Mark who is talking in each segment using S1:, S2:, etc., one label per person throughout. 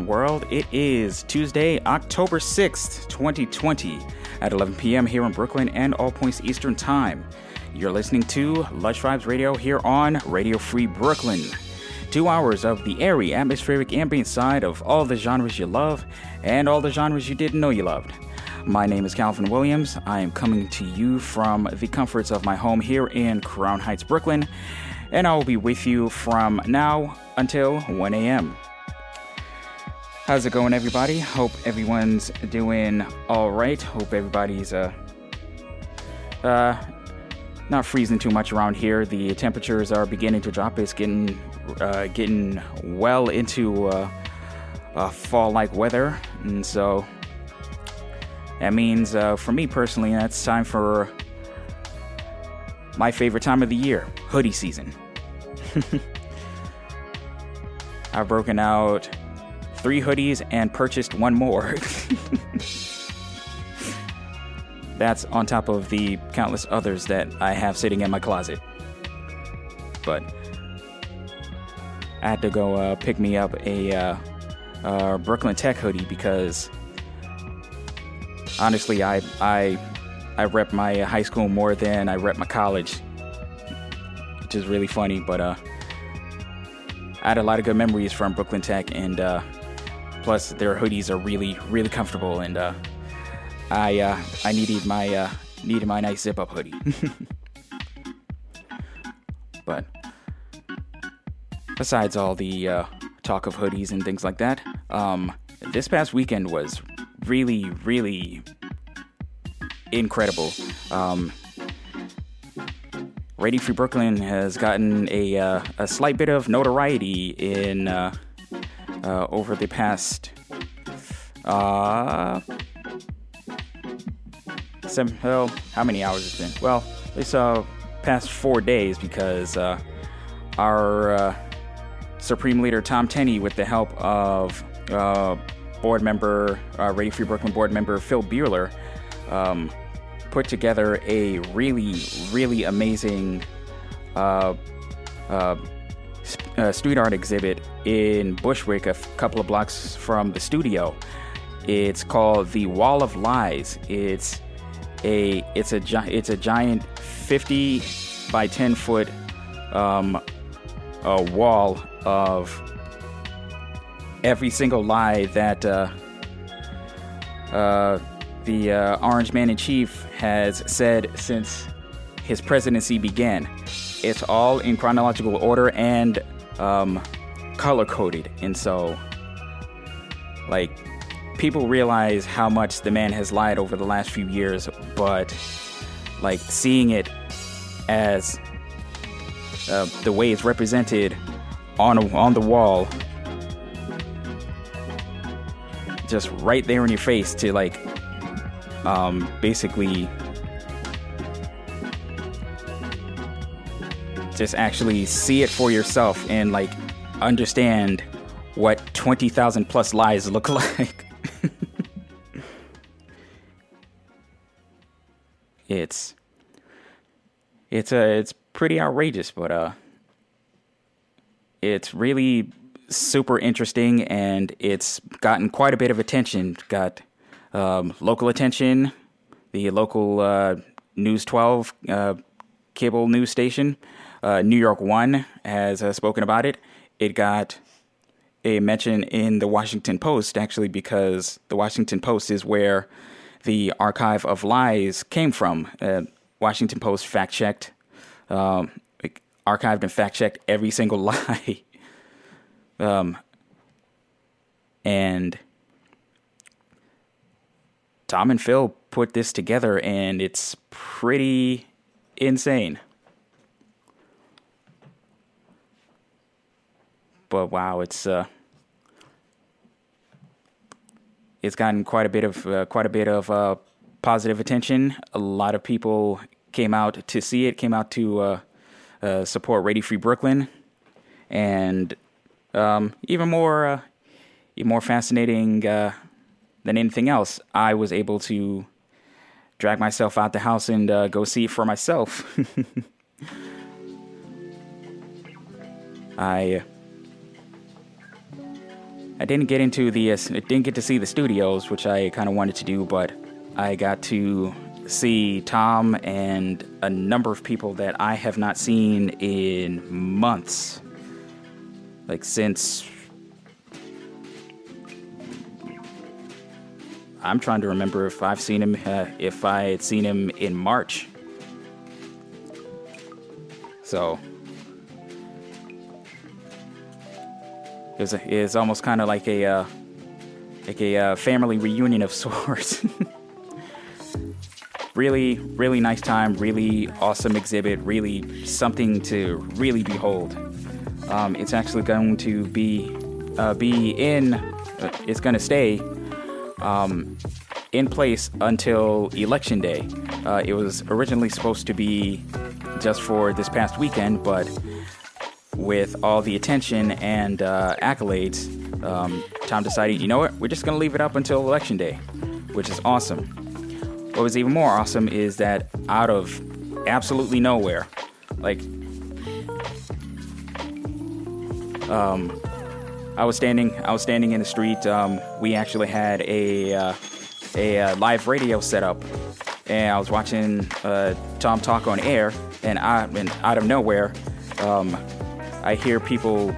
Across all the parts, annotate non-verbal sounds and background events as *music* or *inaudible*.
S1: World? It is Tuesday, October 6th, 2020, at 11 p.m. here in Brooklyn and all points Eastern Time. You're listening to Lush Vibes Radio here on Radio Free Brooklyn. Two hours of the airy, atmospheric, ambient side of all the genres you love and all the genres you didn't know you loved. My name is Calvin Williams. I am coming to you from the comforts of my home here in Crown Heights, Brooklyn, and I will be with you from now until 1 a.m. How's it going, everybody? Hope everyone's doing all right. Hope everybody's uh, uh, not freezing too much around here. The temperatures are beginning to drop. It's getting uh, getting well into uh, uh, fall-like weather, and so that means uh, for me personally, that's time for my favorite time of the year, hoodie season. *laughs* I've broken out three hoodies and purchased one more. *laughs* That's on top of the countless others that I have sitting in my closet. But I had to go uh, pick me up a uh, uh, Brooklyn Tech hoodie because honestly, I I I rep my high school more than I rep my college, which is really funny. But uh, I had a lot of good memories from Brooklyn Tech, and uh, plus their hoodies are really really comfortable, and uh, I uh, I needed my uh, needed my nice zip up hoodie. *laughs* but besides all the uh, talk of hoodies and things like that, um, this past weekend was really really incredible. Um, Radio Free Brooklyn has gotten a, uh, a slight bit of notoriety in uh, uh, over the past uh, well, how many hours it's been? Well, it's uh past four days because uh, our uh, Supreme Leader Tom Tenney, with the help of uh, board member, uh, Radio Free Brooklyn board member Phil Bueller, um, put together a really, really amazing uh, uh, street art exhibit in Bushwick, a f- couple of blocks from the studio. It's called the Wall of Lies. It's a it's a gi- it's a giant 50 by 10 foot um, a wall of every single lie that uh, uh, the uh, Orange Man in Chief has said since his presidency began. It's all in chronological order and um, color coded, and so like people realize how much the man has lied over the last few years, but like seeing it as uh, the way it's represented on a, on the wall, just right there in your face to like um, basically just actually see it for yourself and like understand what 20,000 plus lies look *laughs* like. it's it's uh, it's pretty outrageous, but uh it's really super interesting and it's gotten quite a bit of attention. Got um, local attention, the local uh, News 12 uh, cable news station, uh, New York One, has uh, spoken about it. It got a mention in the Washington Post, actually, because the Washington Post is where the archive of lies came from. Uh, Washington Post fact checked, um, archived and fact checked every single *laughs* lie. um, and Tom and Phil put this together, and it's pretty insane. But wow, it's uh, it's gotten quite a bit of uh, quite a bit of uh, positive attention. A lot of people came out to see it, came out to uh, uh, support Radio Free Brooklyn, and um, even more uh, even more fascinating uh, than anything else, I was able to drag myself out the house and uh, go see it for myself. *laughs* I I didn't get into the, uh, didn't get to see the studios, which I kind of wanted to do, but I got to see Tom and a number of people that I have not seen in months. Like since I'm trying to remember if I've seen him uh, if I had seen him in March. So was almost kind of like a uh, like a uh, family reunion of *laughs* sorts. really, really nice time, really awesome exhibit, really something to really behold. Um, it's actually going to be uh, be in. Uh, it's going to stay um, in place until election day. Uh, it was originally supposed to be just for this past weekend, but with all the attention and uh, accolades, um, Tom decided, you know what, we're just going to leave it up until election day, which is awesome. What was even more awesome is that out of absolutely nowhere, like, um, I was standing, I was standing in the street. Um, we actually had a uh, a uh, live radio set up, and I was watching uh, Tom talk on air, and I, and out of nowhere, um, I hear people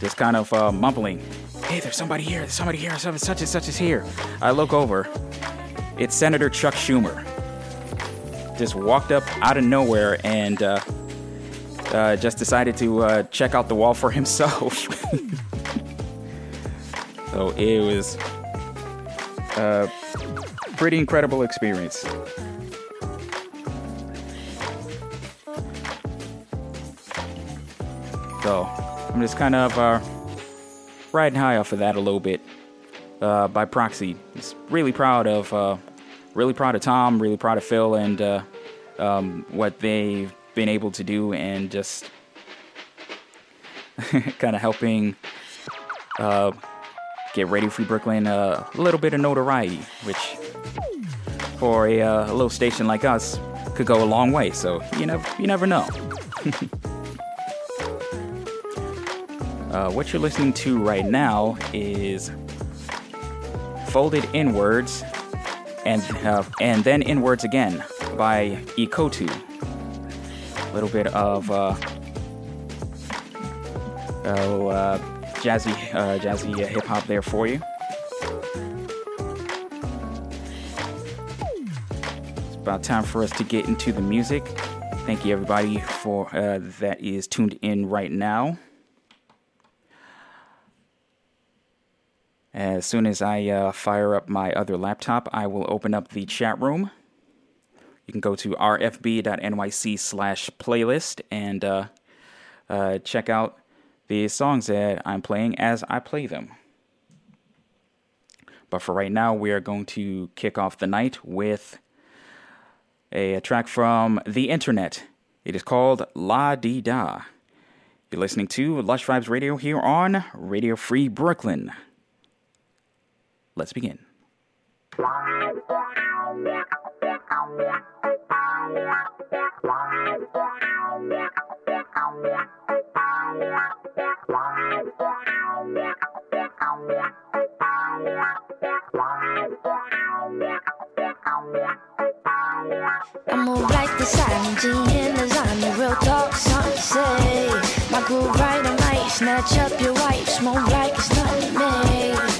S1: just kind of uh, mumbling, "Hey, there's somebody here! There's somebody here! Such and such is here!" I look over, it's Senator Chuck Schumer. Just walked up out of nowhere and uh, uh, just decided to uh, check out the wall for *laughs* himself. so it was a pretty incredible experience. I'm just kind of uh, riding high off of that a little bit uh, by proxy. Just really proud of uh, really proud of Tom, really proud of Phil, and uh, um, what they've been able to do, and just *laughs* kind of helping uh, get Ready Free Brooklyn uh, a little bit of notoriety, which for a, a little station like us could go a long way. So you never you never know. *laughs* Uh, what you're listening to right now is Folded Inwards and uh, and then inwards again by Ikotu. A little bit of uh, oh, uh, jazzy uh, jazzy hip hop there for you. It's about time for us to get into the music. Thank you everybody for uh, that is tuned in right now. As soon as I uh, fire up my other laptop, I will open up the chat room. You can go to rfb.nyc slash playlist and uh, uh, check out the songs that I'm playing as I play them. But for right now, we are going to kick off the night with a, a track from the internet. It is called La Di Da. You're listening to Lush Vibes Radio here on Radio Free Brooklyn. Let's begin.
S2: I move like the silent G in the real talk, to say. My groove right, I might snatch up your wife, smoke like it's to me.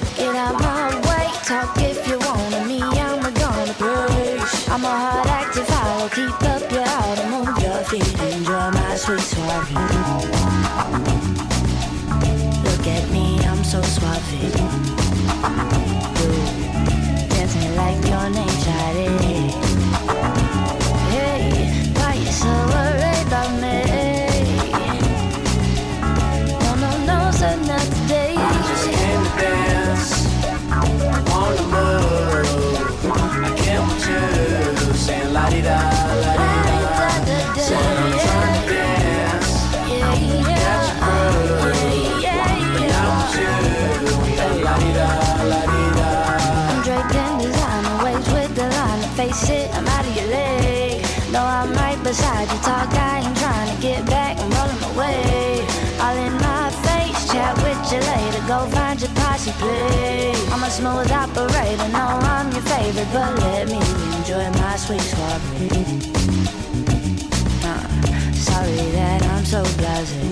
S2: Talk if you wanna me, I'm a gonna play. I'm a hard active follow, keep up your auto, move your feet, enjoy my sweet suave. Look at me, I'm so suave.
S3: please. I'm a
S4: smooth operator, no, I'm your favorite, but let me enjoy my sweet strawberry. Uh, sorry that I'm so blasé.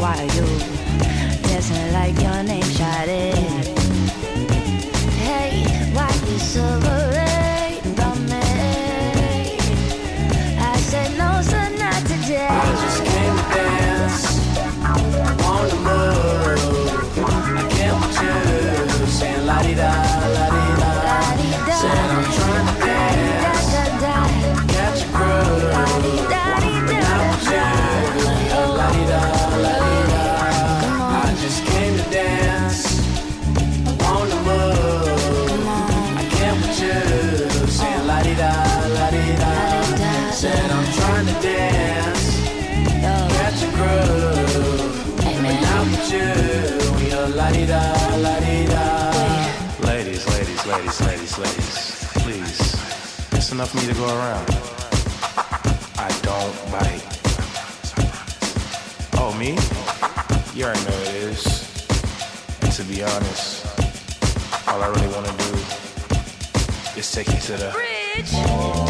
S4: Why are you dancing like your name shouted? Hey, why you so worried?
S5: enough for me to go around. *laughs* I don't bite. Oh, me? You already know it is. And to be honest, all I really want to do is take you to the
S6: bridge.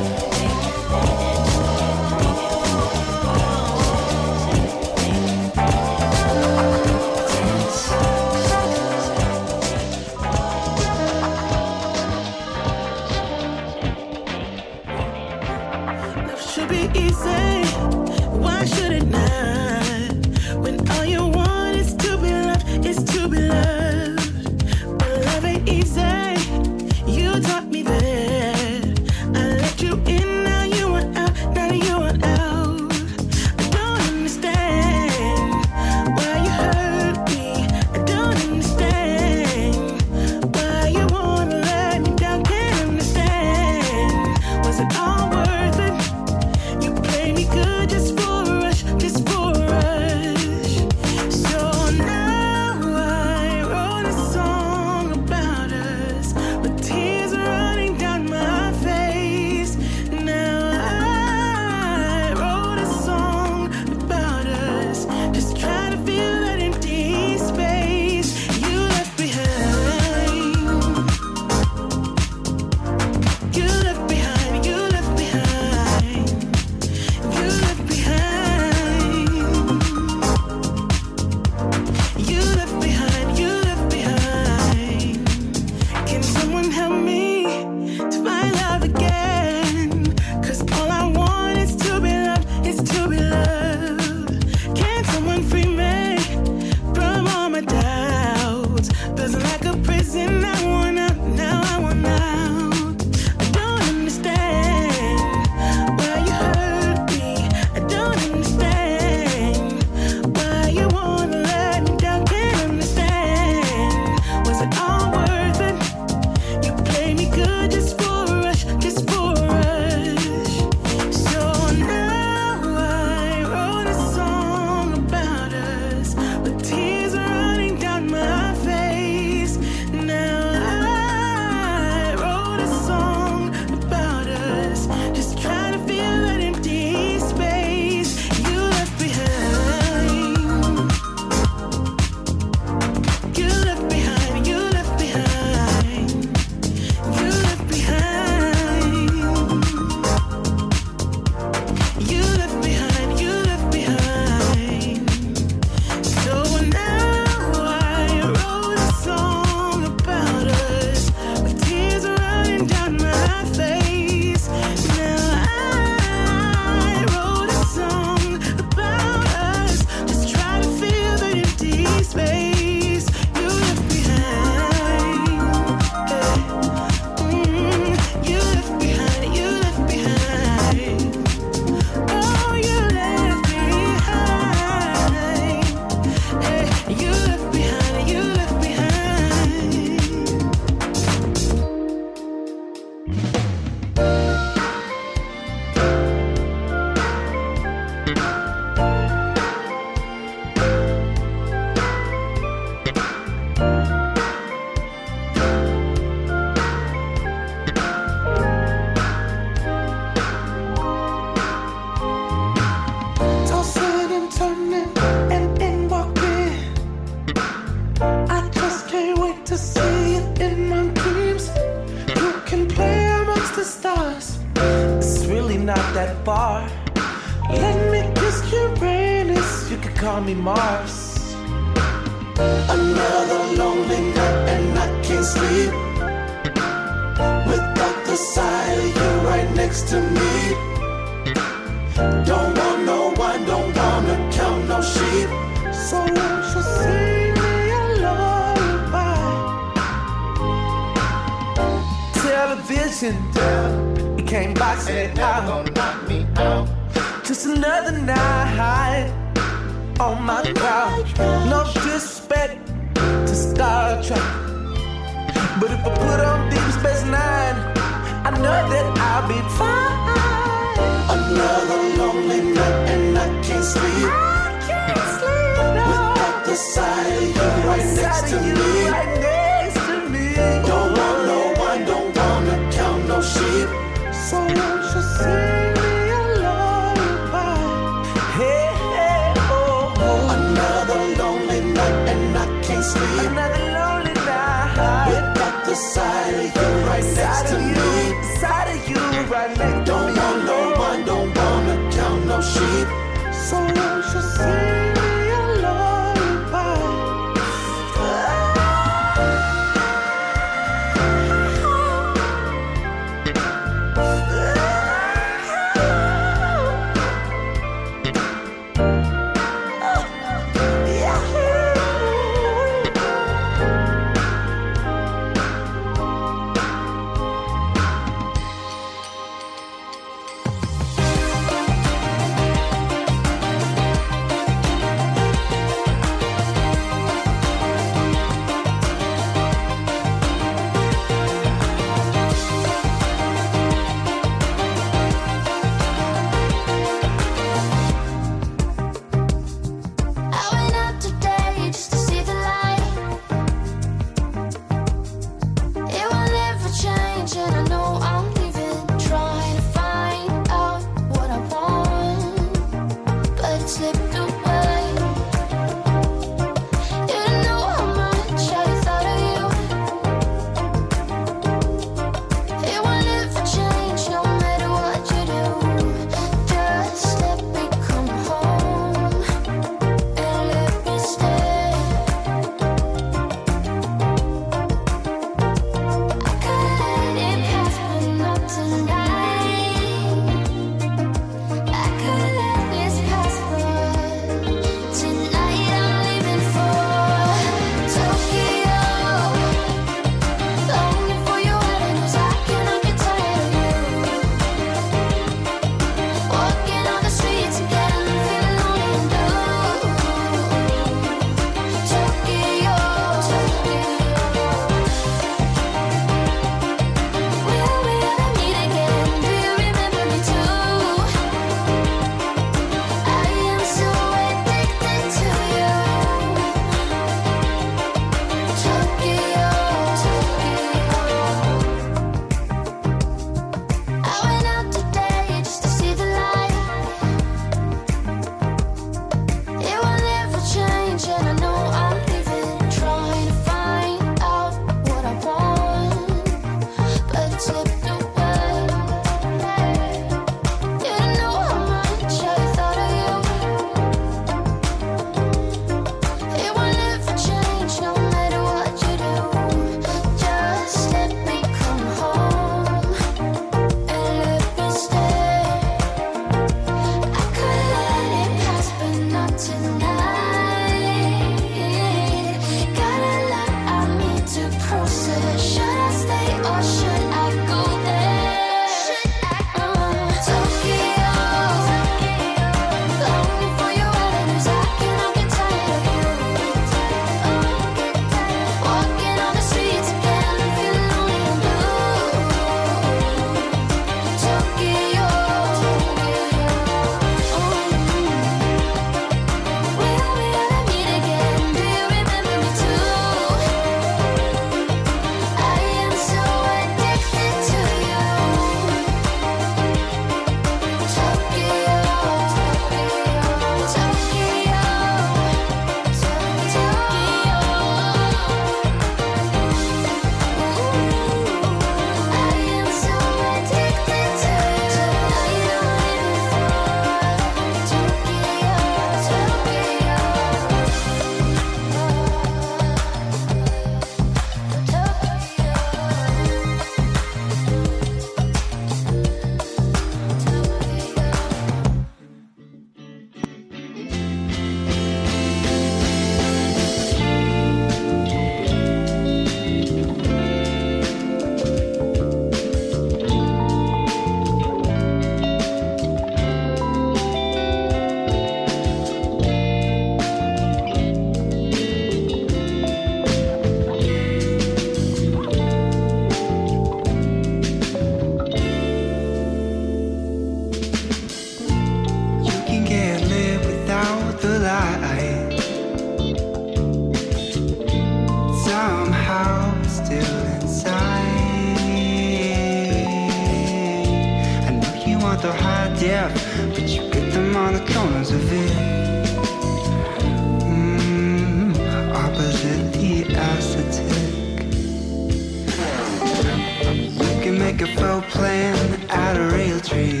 S6: playing at a real tree.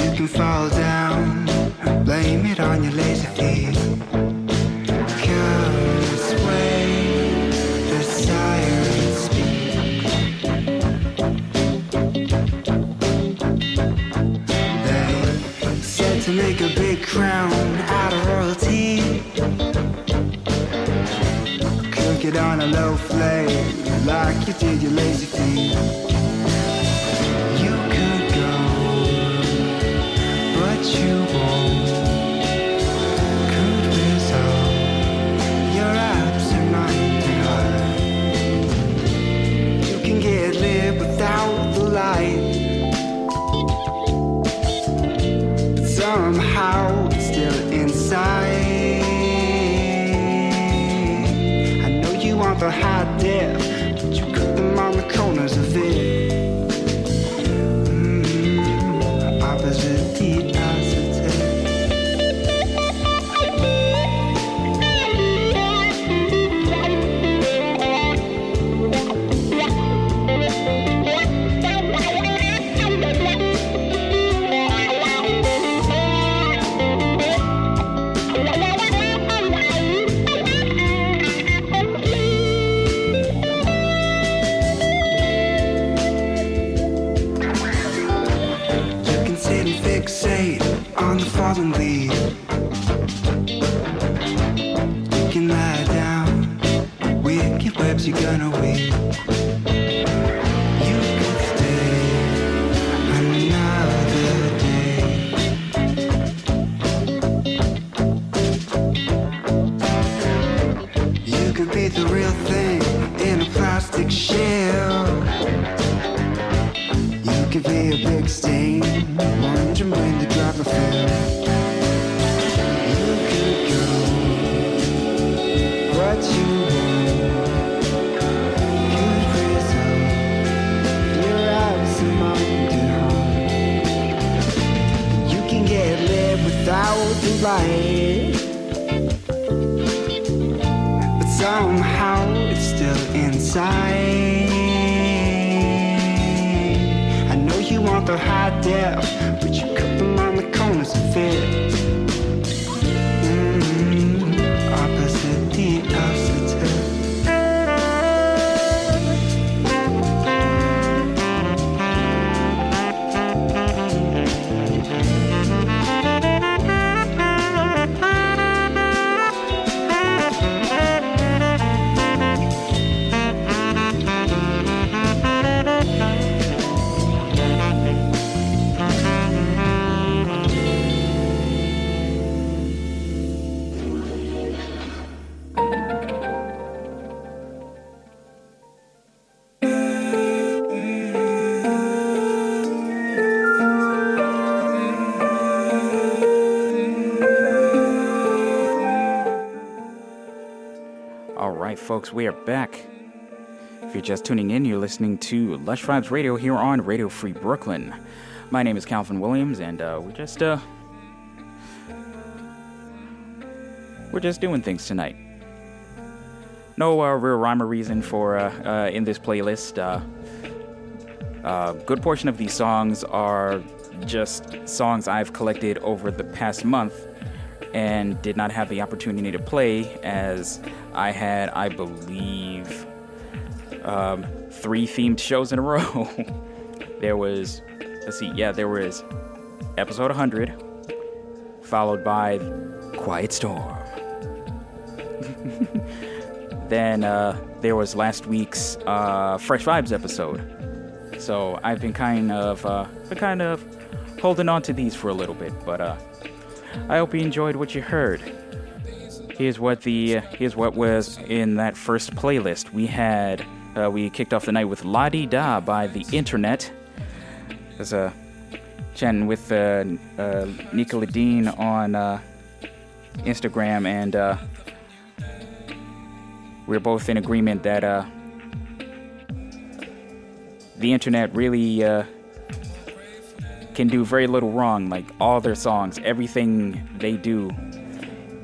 S6: You can
S7: fall down, blame it on your lazy feet. The. They said to make a big crown out of royalty. Cook it on a low flame like you did your lazy feet. You could go, but you won't. Could resolve your absent-minded heart. You can get lit without the light, but somehow it's still inside. I know you want the high
S1: folks, we are back. If you're just tuning in, you're listening to Lush Vibes Radio here on Radio Free Brooklyn. My name is Calvin Williams, and uh, we're just uh, we're just doing things tonight. No uh, real rhyme or reason for uh, uh, in this playlist. Uh, a good portion of these songs are just songs I've collected over the past month and did not have the opportunity to play as I had, I believe, um, three themed shows in a *laughs* row. there was, let's see, yeah, there was episode 100, followed by Quiet Storm. *laughs* then uh, there was last week's uh, Fresh Vibes episode. So I've been kind of, uh, been kind of holding on to these for a little bit, but uh, I hope you enjoyed what you heard. Here's what the here's what was in that first playlist. We had uh, we kicked off the night with La Di Da by the Internet. There's a chatting with uh, uh, Nicola Dean on uh, Instagram, and uh, we're both in agreement that uh, the Internet really. Can do very little wrong. Like all their songs, everything they do,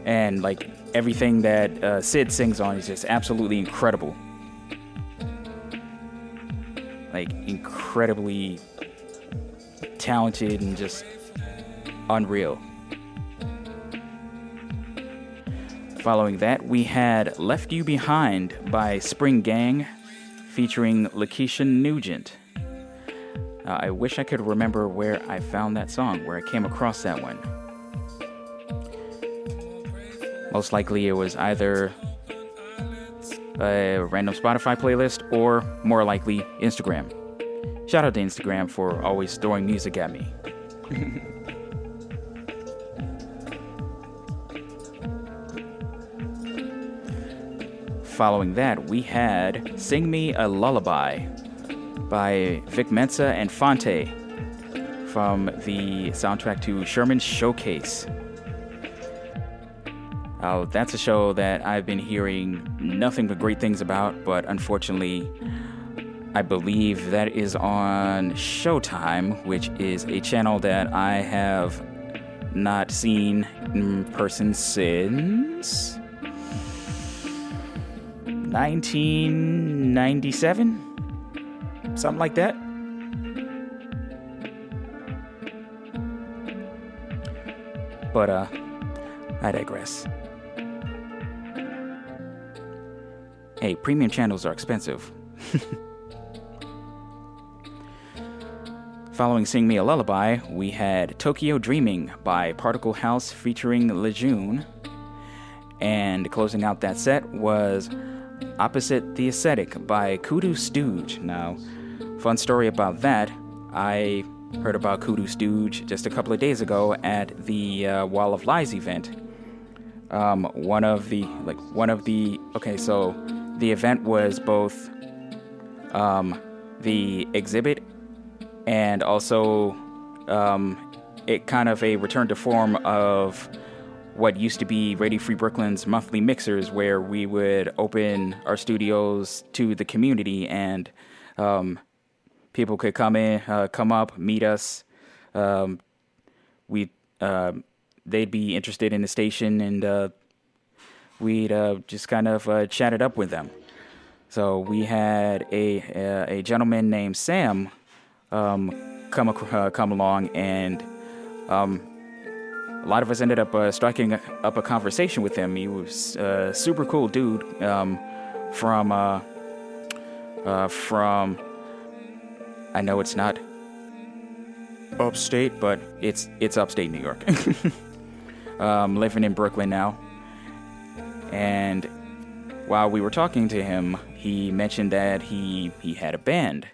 S1: and like everything that uh, Sid sings on is just absolutely incredible. Like incredibly talented and just Unreal. Following that, we had Left You Behind by Spring Gang featuring LaKesha Nugent. Uh, I wish I could remember where I found that song, where I came across that one. Most likely it was either a random Spotify playlist or more likely Instagram. Shout out to Instagram for always throwing music at me. *laughs* Following that, we had Sing Me a Lullaby by Vic Mensa and Phonte from the soundtrack to Sherman's Showcase. Uh, that's a show that I've been hearing nothing but great things about, but unfortunately, I believe that is on Showtime, which is a channel that I have not seen in person since 1997, something like that. But uh, I digress. Hey, premium channels are expensive. *laughs* Following Sing Me a Lullaby, we had Tokyo Dreaming by Particle House featuring Le June. And closing out that set was Opposite the Aesthetic by Kudu Stooge. Now, fun story about that, I heard about Kudu Stooge just a couple of days ago at the uh, Wall of Lies event. Um, one of the, like, one of the, okay, so the event was both um, the exhibit and also um, it kind of a return to form of what used to be Radio Free Brooklyn's monthly mixers, where we would open our studios to the community and um, people could come in, uh, come up, meet us. Um, we uh, they'd be interested in the station, and uh, we'd uh, just kind of uh, chat it up with them. So we had a a, gentleman named Sam um, come uh, come along, and um, a lot of us ended up striking up a conversation with him. He was a super cool dude um, from from. I know it's not upstate, but it's it's upstate New York. *laughs* um, living in Brooklyn now, and while we were talking to him, he mentioned that he he had a band,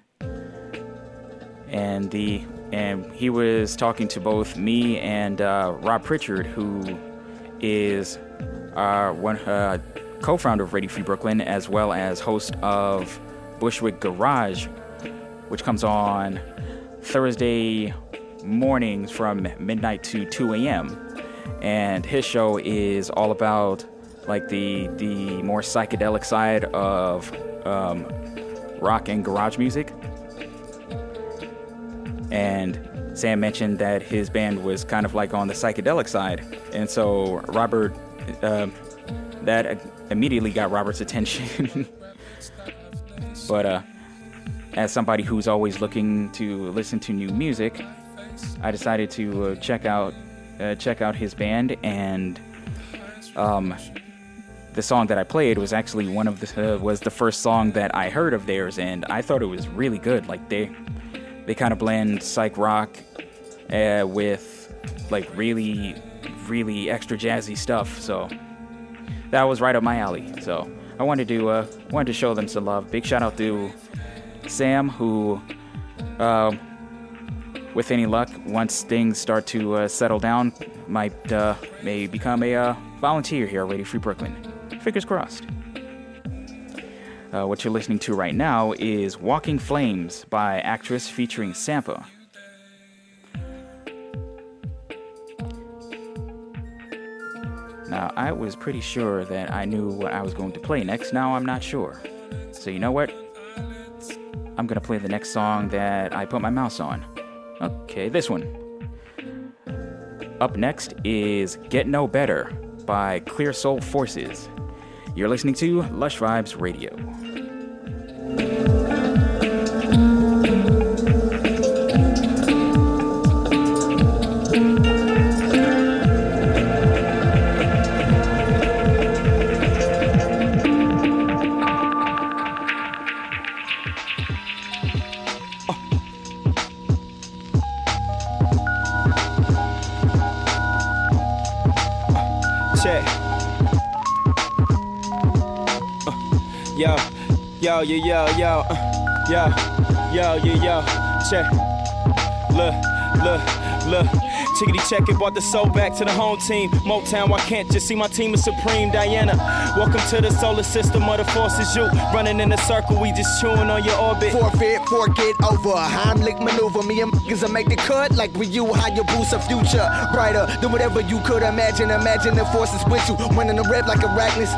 S1: and the and he was talking to both me and uh, Rob Pritchard, who is our one uh, co-founder of Radio Free Brooklyn, as well as host of Bushwick Garage, which comes on Thursday mornings from midnight to 2 a.m. And his show is all about like the the more psychedelic side of um, rock and garage music. And Sam mentioned that his band was kind of like on the psychedelic side, and so Robert, um that immediately got Robert's attention. *laughs* but uh, as somebody who's always looking to listen to new music, I decided to uh, check out uh, check out his band, and um, the song that I played was actually one of the uh, was the first song that I heard of theirs, and I thought it was really good. Like they they kind of blend psych rock uh, with like really really extra jazzy stuff. So that was right up my alley. So I wanted to uh, wanted to show them some love. Big shout out to Sam who. Uh, with any luck, once things start to uh, settle down, might uh, may become a uh, volunteer here at Radio Free Brooklyn. Fingers crossed. Uh, what you're listening to right now is Walking Flames by Actress featuring Sampha. Now, I was pretty sure that I knew what I was going to play next. Now I'm not sure. So, you know what? I'm gonna play the next song that I put my mouse on. Okay, this one. Up next is Get No Better by Clear Soul Forces. You're listening to Lush Vibes Radio.
S8: Yo, yo, yo, uh, yo, yo, yo, yo, check. Look, look, look. Chickity check it, brought the soul back to the home team. Motown, why can't you see my team is supreme. Diana, welcome to the solar system of the forces. You running in a circle, we just chewing on your orbit.
S9: Forfeit, forget over. Heimlich maneuver. Me and niggas will make the cut like with you. How you boost a future brighter than whatever you could imagine. Imagine the forces with you. Running the red like arachnids.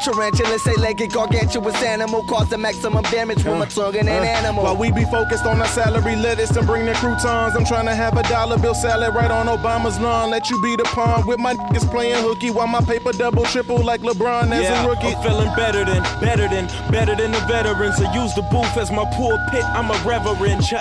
S9: *laughs* Tarantula, say legged, gargantuous animal. Cause the maximum damage with my tongue and an uh, animal.
S10: While we be focused on our salary, lettuce and bring the croutons. I'm trying to have a dollar bill salad right on Obama's lawn. Let you be the pawn with my niggas playing hooky while my paper double triple like LeBron as
S8: yeah,
S10: a rookie.
S8: I'm feeling better than, better than, better than the veterans. I use the booth as my pulpit. I'm a reverend. Ch-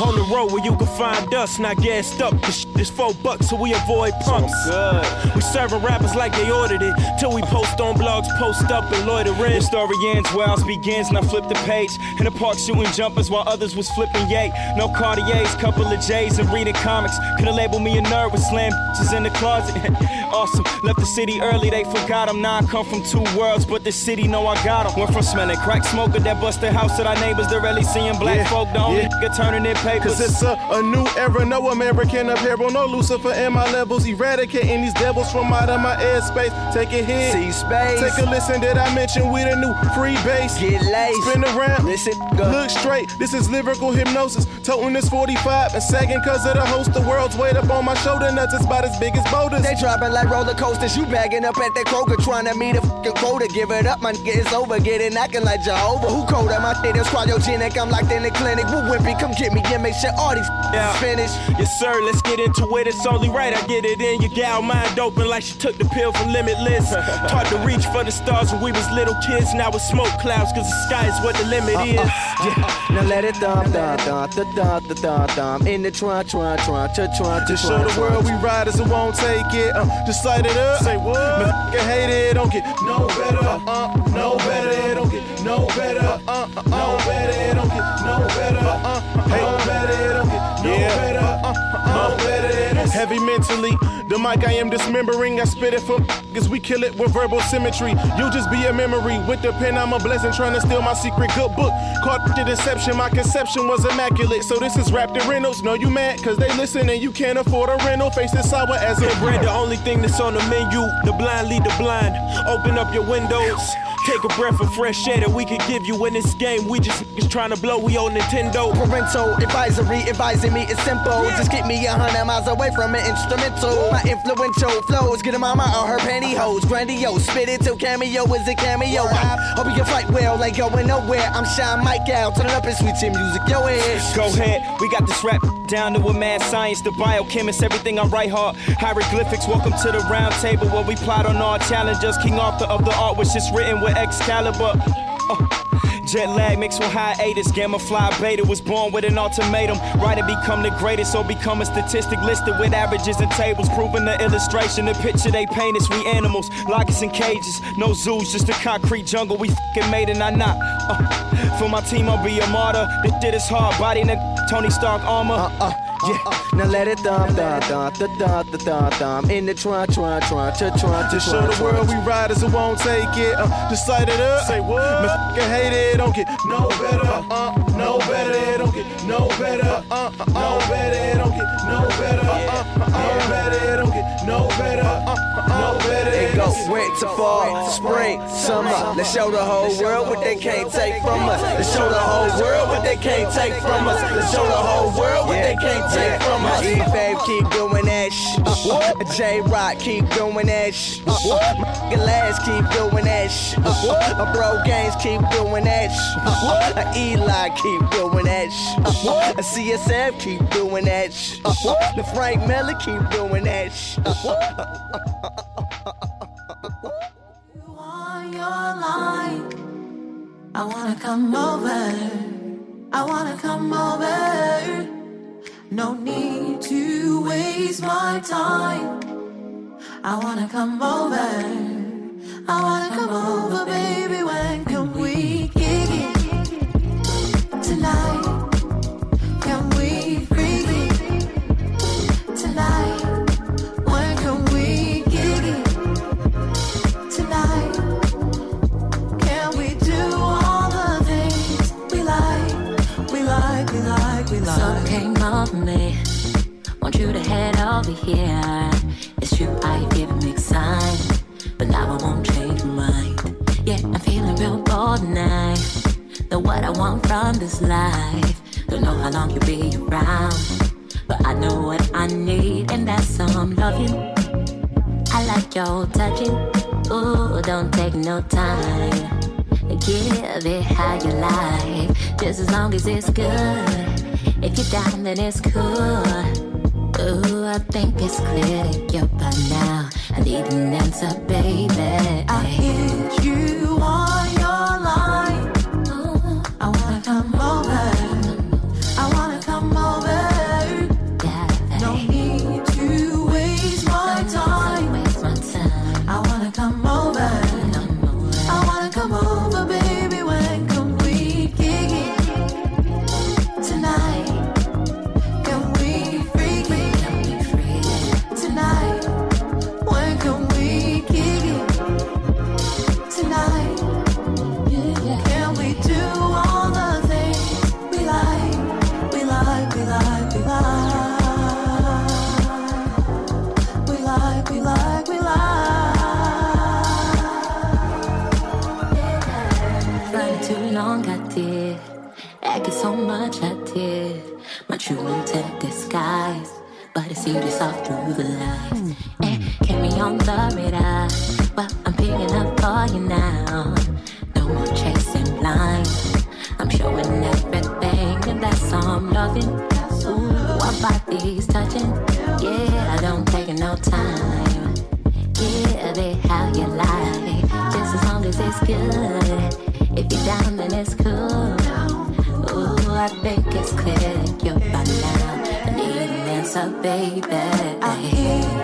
S8: on the road where you can find us, not gassed up. This shit is four bucks, so we avoid pumps.
S11: good.
S8: We serving rappers like they ordered it. Till we post on blogs, post up and loiter in. The story ends ours begins, and I flip the page. In the park shooting jumpers while others was flipping yay. No Cartiers, couple of J's and reading comics. Coulda labeled me a nerd with slam bitches in the closet. *laughs* awesome. Left the city early, they forgot him. Now I come from two worlds, but the city know I got him. Went from smelling crack smoker that busted house to our neighbors to really seeing black
S10: Yeah,
S8: folk. The only
S10: yeah.
S8: nigga turning in papers.
S10: Cause it's a, a new era, no American apparel, no Lucifer in my levels, eradicating these devils from out of my airspace. Take a hit,
S9: See space.
S10: take a listen. Did I mention we the new free base?
S9: Get laced.
S10: Spin around,
S9: Listen, go.
S10: look straight. This is lyrical hypnosis. Toting this 45 and sagging cause of the host. The world's weight up on my shoulder nuts. It's about as big as boulders.
S9: They dropping like roller coasters. You bagging up at that Kroger trying to meet a fucking quota. Give it up, my nigga, it's over. Get it knocking like Jehovah. Who colder? My shit is cryogenic. I'm locked in the clinic. Woo wimpy, come get me and make sure all these
S8: Yeah.
S9: yeah. finish.
S8: Yes, sir, let's get into it. It's only right I get it in. Your gal mind open like she took the pill from Limitless. Taught to reach for the stars when we was little kids. Now it's smoke clouds, cause the sky is what the limit is. Yeah.
S9: Now let it thump, thump, thump, thump, thump, thump, thump. In the trunk, trunk, trunk, trunk, trunk,
S10: Just show the world we riders who won't take it. Uh, just light it up. Say what? Motherfucker hate it, don't get no better. Uh, no better, don't get no better. Uh, uh, no better, don't get no better. Uh, uh, no better, don't get no better. Uh, uh, no better. It Heavy mentally, the mic I am dismembering. I spit it for cause we kill it with verbal symmetry. You'll just be a memory. With the pen, I'm a blessing trying to steal my secret good book. Caught the deception, my conception was immaculate. So this is Raptor Reynolds. No, you mad, cause they listen and you can't afford a rental. Face is sour as a
S8: Bread, the only thing that's on the menu. The blind lead the blind. Open up your windows. Take a breath of fresh air that we could give you in this game. We just niggas trying to blow. We on Nintendo.
S9: Parental advisory advising me it's simple. Just keep me a hundred miles away from an instrumental. My influential flows get a mama on her pantyhose. Grandiose, spit it till cameo is a cameo. I hope you can fight well, ain't going nowhere. I'm Shine Mike out, turn it up and sweet chin music. Yo, ass.
S8: Go ahead, we got this rap down to a mad science, the biochemist, everything I write hard. Hieroglyphics, welcome to the round table where we plot on our challenges. King Arthur of the art, which is written with Excalibur. Uh, Jet lag mixed with hiatus. Gamma fly beta was born with an ultimatum. Right to become the greatest or become a statistic listed with averages and tables. Proving the illustration, the picture they paint us. We animals, lock us in cages. No zoos, just a concrete jungle. We fucking made it, I not. Uh, for my team, I'll be a martyr. This shit is hard. Body in a Tony Stark armor.
S9: Uh, uh. yeah. Now let it thump, thump, thump, thump, thump, thump, thump, thump. In the trunk, trunk, trunk, trunk, trunk,
S10: Just show the world we riders who won't take it. Uh, just light it up. Say what? Motherfucker hate it, don't get no better. Uh, no better, it don't get no better. Uh, uh, no better, it don't get no better. Uh, uh, no better, it don't get no better. Uh, uh, no better.
S9: It goes winter, fall, spring, summer. Let's show the whole world what they can't take from us. Let's show the whole world what they can't take from us. Let's show the whole world what they can't take from us. E Fave keep doing that shh. J Rock keep doing that. My Glass keep doing that shh. My bro games keep doing that shh. Uh-huh. *laughs* Eli keep doing that shh. Uh-huh. CSF keep doing that shh. Uh-huh. The Frank Miller keep doing that shh. *laughs*
S12: on your line. I wanna come over. I wanna come over. No need to waste my time. I wanna come over. I wanna come over, baby. When can we
S13: Want you to head over here. It's true, I've given signs, but now I won't change my mind. Yeah, I'm feeling real bold tonight. Know what I want from this life. Don't know how long you'll be around, but I know what I need, and that's some loving. I like your touching. Ooh, don't take no time. Give it how you like, just as long as it's good. If you're down, then it's cool. Ooh, I think it's clear that you're by now. I need an answer, baby.
S12: I hit you on your line.
S13: But it seemed it's off through the lies. And me on the radar. Well, I'm picking up for you now. No more chasing blind. I'm showing everything, and that's all I'm loving. Ooh, our bodies touching. Yeah, I don't take no time. Give it how you like, just as long as it's good. If you're down, then it's cool. Ooh, I think it's clear you're by now. Baby.
S12: I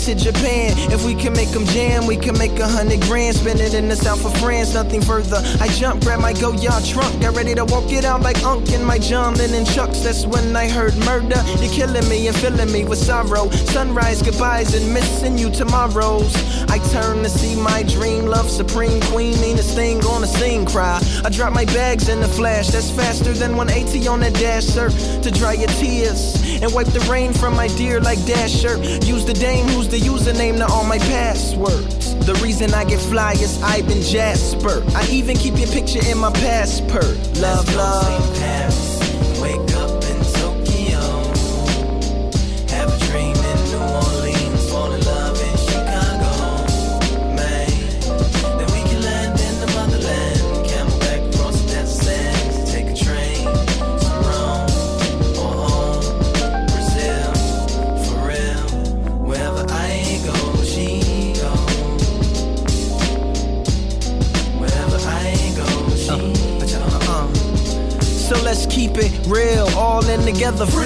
S9: Said, Japan. If we can make them jam, we can make a hundred grand. Spend it in the south of France, nothing further. I jump, grab my Goyard trunk. Got ready to walk it out like Unk in my John Lennon chucks. That's when I heard murder. You're killing me and filling me with sorrow. Sunrise goodbyes and missing you tomorrows. I turn to see my dream love supreme queen. Mean this thing on the scene cry. I drop my bags in the flash. That's faster than 180 on the dash, sir. To dry your tears and wipe the rain from my dear like Dasher. Use the dame who's the username to all my passwords. The reason I get fly is Ivan Jasper. I even keep your picture in my passport. Love, love.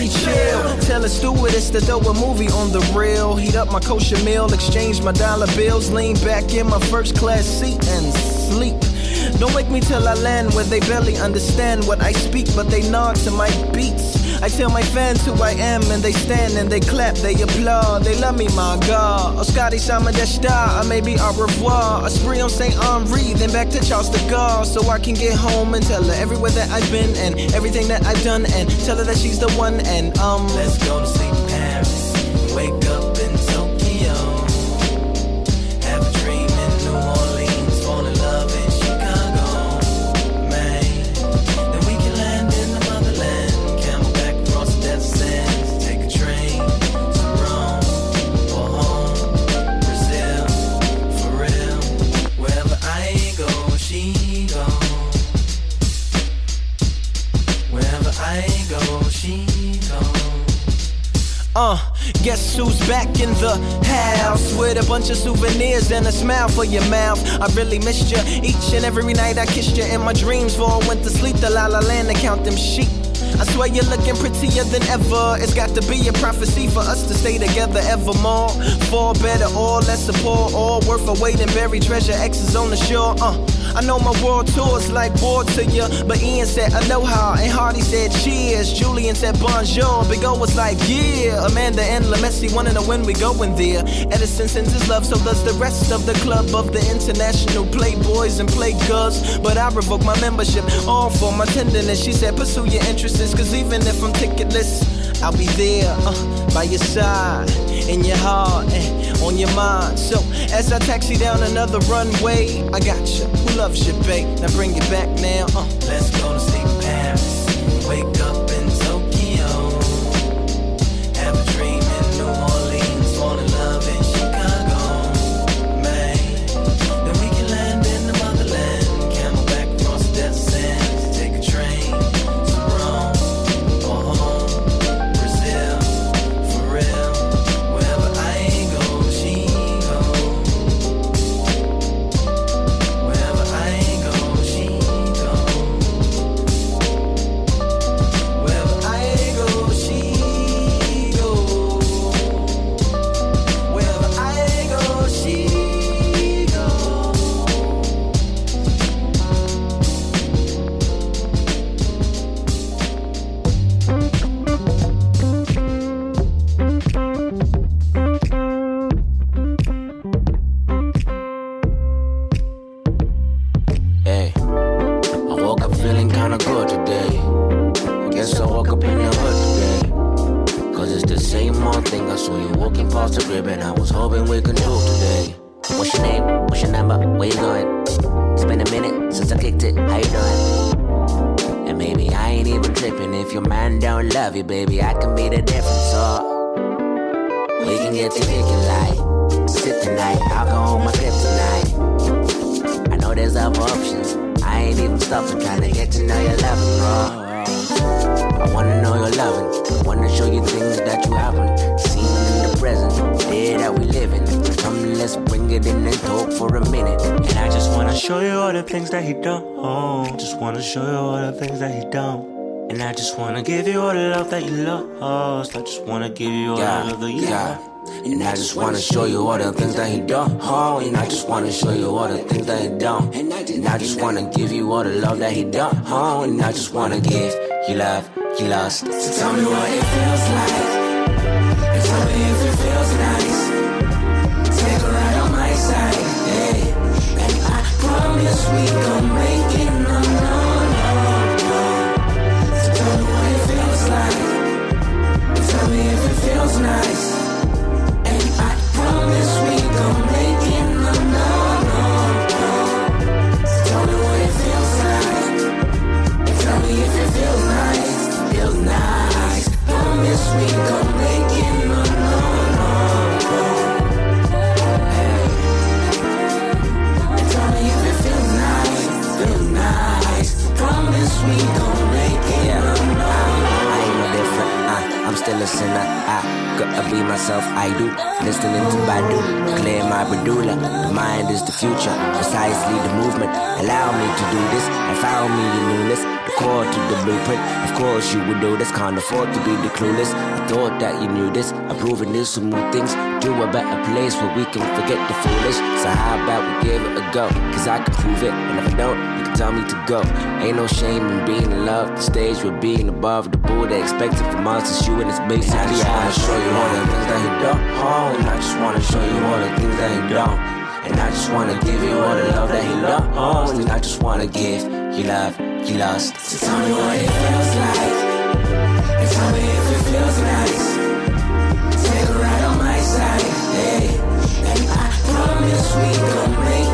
S9: Chill. Tell a stewardess to throw a movie on the rail. Heat up my kosher meal, exchange my dollar bills, lean back in my first class seat and sleep. Don't wake me till I land where they barely understand what I speak, but they nod to my beats. I tell my fans who I am, and they stand and they clap, they applaud, they love me, my God. Oh, Scotty Sama Deshta, or maybe au revoir. A spree on St. Henri, then back to Charles de Gaulle, so I can get home and tell her everywhere that I've been and everything that I've done, and tell her that she's the one. And um,
S14: let's go to
S9: guess who's back in the house with a bunch of souvenirs and a smile for your mouth? I really missed you each and every night I kissed you in my dreams before I went to sleep. The la la land to count them sheep. I swear you're looking prettier than ever. It's got to be a prophecy for us to stay together evermore. For better or lesser, poor or worth a weight in buried treasure. X's on the shore. Uh, I know my world tour's like bored to you, but Ian said aloha and Hardy said cheers. Julian said bonjour. Big O was like yeah. Amanda and Lamessi wanna know when we going there. Edison sends his love, so does the rest of the club of the international playboys and playgirls. But I revoke my membership, all for my tenderness. She said pursue your interests, cause even if I'm ticketless, I'll be there uh, by your side, in your heart, and on your mind. So as I taxi down another runway, I got you. Who loves you, babe? Now bring it back now. Uh.
S14: Let's go to sleep Paris. Wake up
S15: wanna
S4: give you all
S16: Yeah,
S4: the love you
S16: yeah. And I just wanna show you all the things that he don't. Oh, and I just wanna show you all the things that he don't. And I just wanna give you all the love that he don't. Oh, and I just wanna give you love you lost.
S14: So tell me what it feels like. And tell me if it feels nice. Take a ride on my side, hey. And I promise we gon' make we gon' make it,
S15: be myself. I do. Listening to Badu, clear my medulla. The mind is the future, precisely the movement. Allow me to do this. I found me in newness. The core to the blueprint. Of course you would do this. Can't afford to be the clueless. I thought that you knew this. Approving this will move things to a better place where we can forget the foolish. So how about we give it a go? Cause I can prove it. And if I don't, tell me to go. Ain't no shame in being in love. The stage we're being above the bull they expected from us. It's you and it's basic.
S16: I just wanna show you all the things that he don't. Oh, and I just wanna show you all the things that he don't. And I just wanna give you all the love that he don't. Oh, and I just wanna give you love you lost.
S14: So tell me what it feels like. And tell me if it feels nice. Take a ride on my side, hey. And I promise we gon' make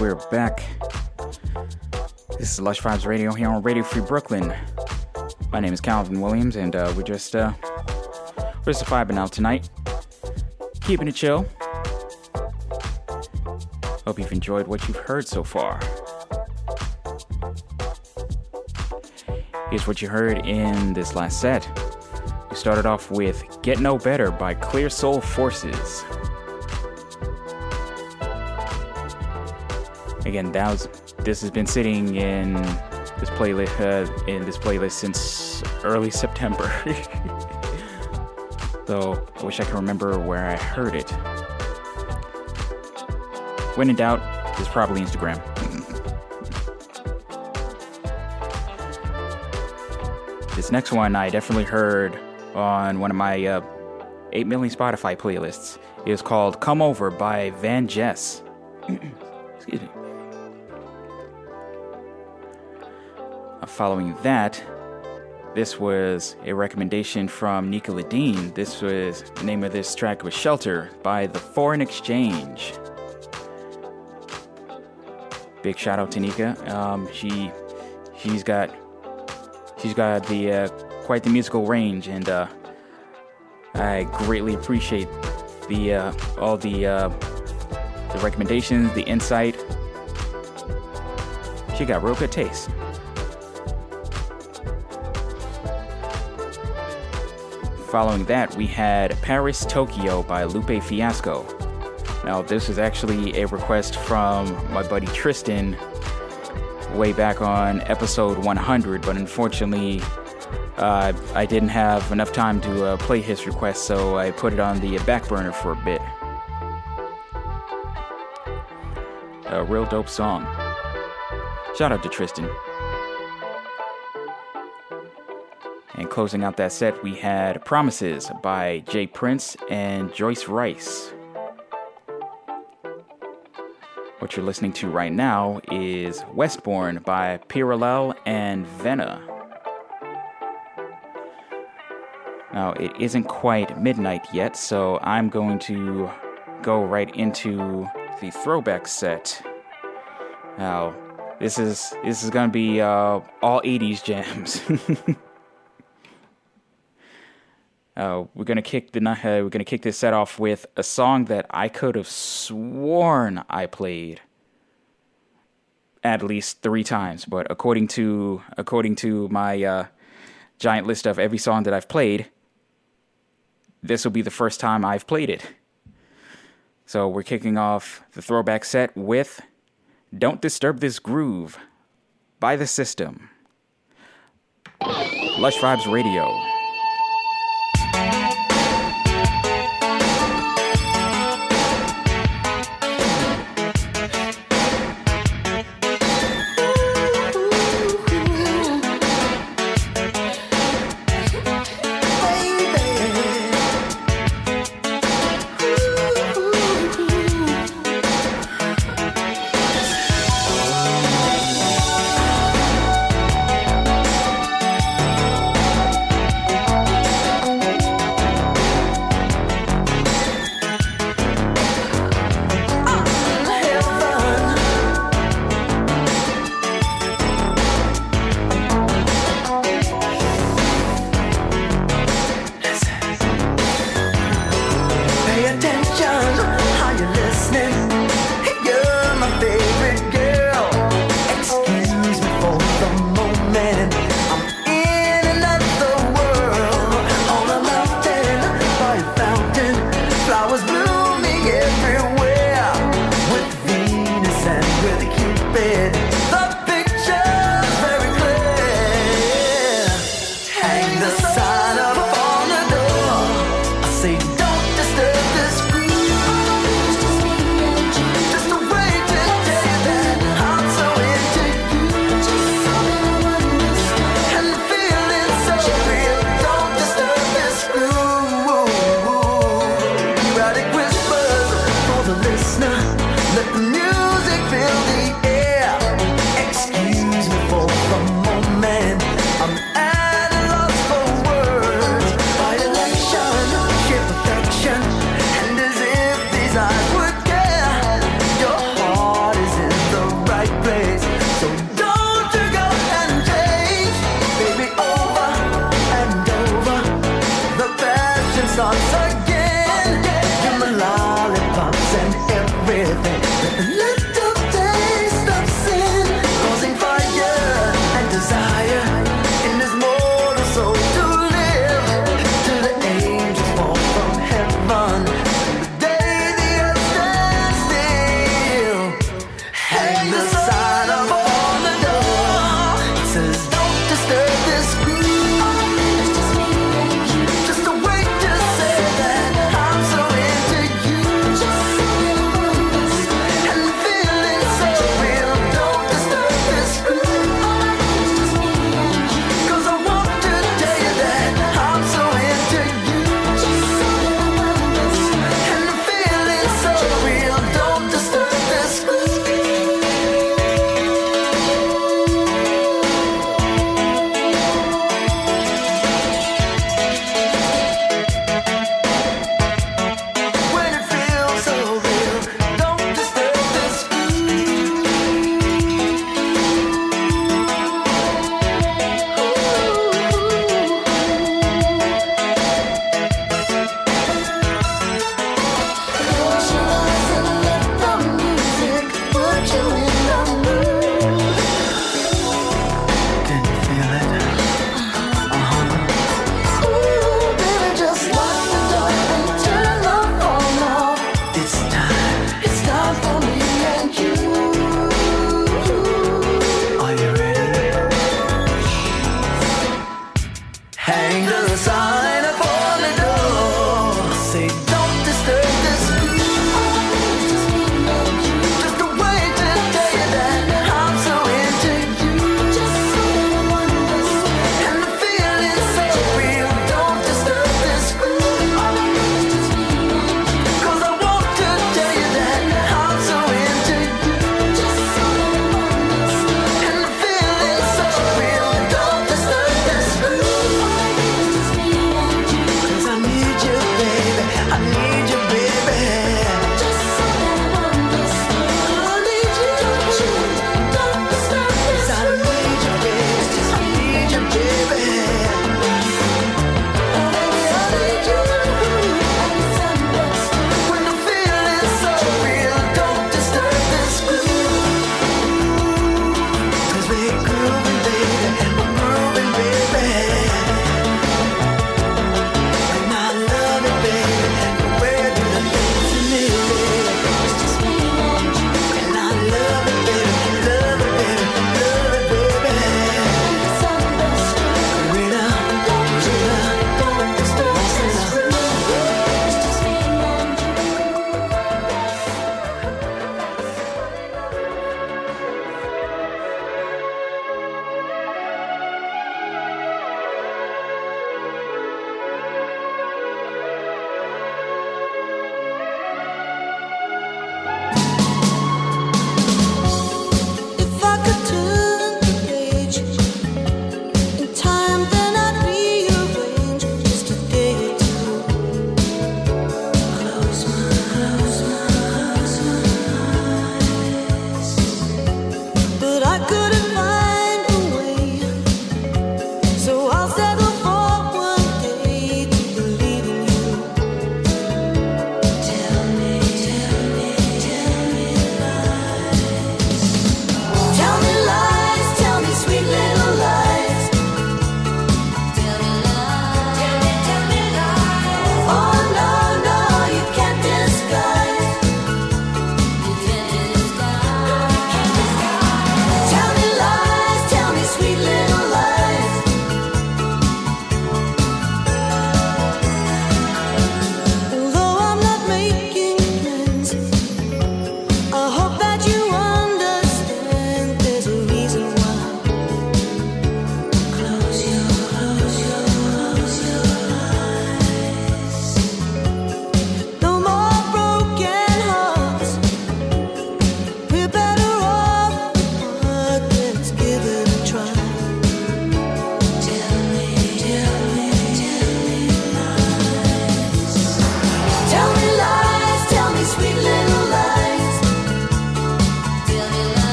S1: we're back. This is Lush Vibes Radio here on Radio Free Brooklyn. My name is Calvin Williams, and uh, we're just uh, we're just vibing out tonight, keeping it chill. Hope you've enjoyed what you've heard so far. Here's what you heard in this last set. We started off with "Get No Better" by Clear Soul Forces. Again, that was this has been sitting in this playlist uh, in this playlist since early September. *laughs* so I wish I could remember where I heard it. When in doubt, it's probably Instagram. *laughs* this next one I definitely heard on one of my uh, 8 million Spotify playlists. It was called Come Over by VanJess. *clears throat* Excuse me. Following that, this was a recommendation from Nika Ladine. This was the name of this track was Shelter by The Foreign Exchange. Big shout out to Nika. Um, she she's got she's got the uh, quite the musical range, and uh, I greatly appreciate the uh, all the uh, the recommendations, the insight. She got real good taste. Following that, we had Paris Tokyo by Lupe Fiasco. Now, this is actually a request from my buddy Tristan way back on episode 100, but unfortunately, uh, I didn't have enough time to uh, play his request, so I put it on the back burner for a bit. A real dope song. Shout out to Tristan. Closing out that set, we had Promises by Jay Prince and Joyce Wrice. What you're listening to right now is WestBorn by p-rallel and Venna. Now, it isn't quite midnight yet, so I'm going to go right into the throwback set. Now, this is this is gonna be uh, all '80s jams. *laughs* uh, we're gonna kick the uh, we're gonna kick this set off with a song that I could have sworn I played at least three times, but according to according to my uh, giant list of every song that I've played, this will be the first time I've played it. So we're kicking off the throwback set with Don't Disturb This Groove by The System. Lush Vibes Radio.
S7: Illusion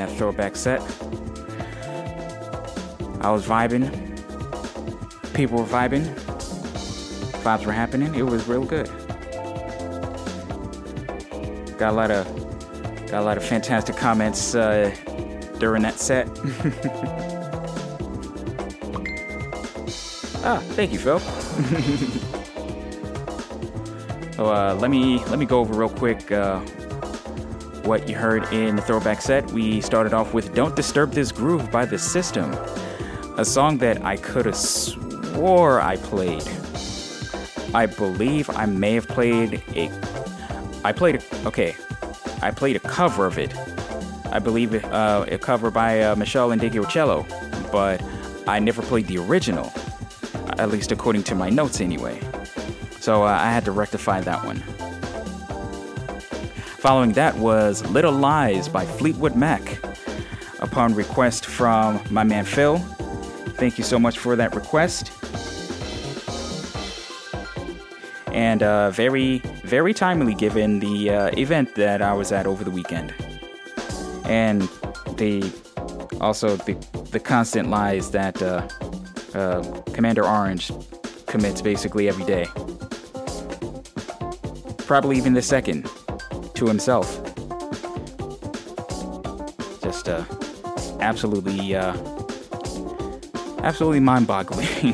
S7: that
S1: throwback set. I was vibing. People were vibing. Vibes were happening. It was real good. Got a lot of got a lot of fantastic comments uh, during that set. *laughs* ah, thank you, Phil. *laughs* so uh, let me let me go over real quick uh, what you heard in the throwback set. We started off with "Don't Disturb This Groove" by The System, a song that I could have swore I played. I believe I may have played a. I played a, okay. I played a cover of it. I believe uh, a cover by uh, Meshell Ndegeocello, but I never played the original, at least according to my notes anyway. So uh, I had to rectify that one. Following that was Little Lies by Fleetwood Mac. Upon request from my man Phil, thank you so much for that request. And uh, very, very timely given the uh, event that I was at over the weekend. And the also the, the constant lies that uh, uh, Commander Orange commits basically every day. Probably even the second to himself. Just uh, absolutely, uh, absolutely mind-boggling. *laughs*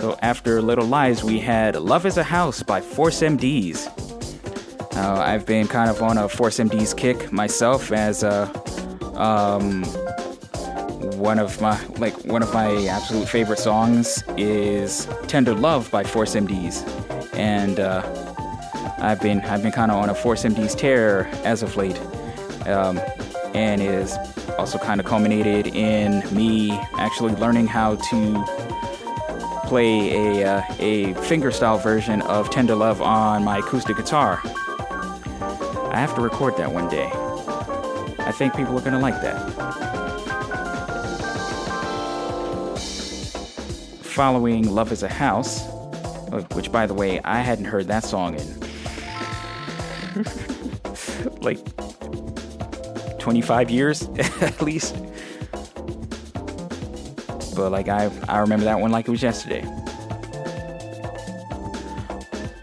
S1: so after Little Lies, we had "Love Is a House" by Force MDs. Uh, I've been kind of on a Force MDs kick myself as a um, one of my like one of my absolute favorite songs is "Tender Love" by Force MDs, and uh, I've been I've been kind of on a Force MDs tear as of late, um, and it is also kind of culminated in me actually learning how to play a uh, a fingerstyle version of "Tender Love" on my acoustic guitar. I have to record that one day. I think people are gonna like that. Following Love is a House, which by the way, I hadn't heard that song in *laughs* like 25 years *laughs* at least. But like I I remember that one like it was yesterday.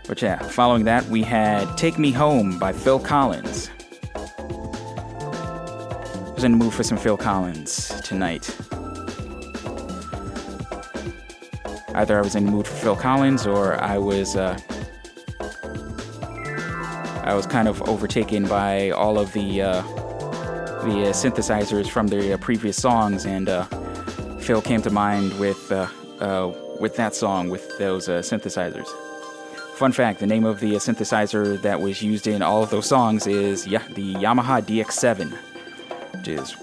S1: But yeah, following that we had Take Me Home by Phil Collins. I was in the mood for some Phil Collins tonight. Either I was in the mood for Phil Collins or I was uh, I was kind of overtaken by all of the uh, the uh, synthesizers from the uh, previous songs, and uh, Phil came to mind with with that song with those synthesizers. Fun fact: the name of the synthesizer that was used in all of those songs is yeah, the Yamaha DX7, which is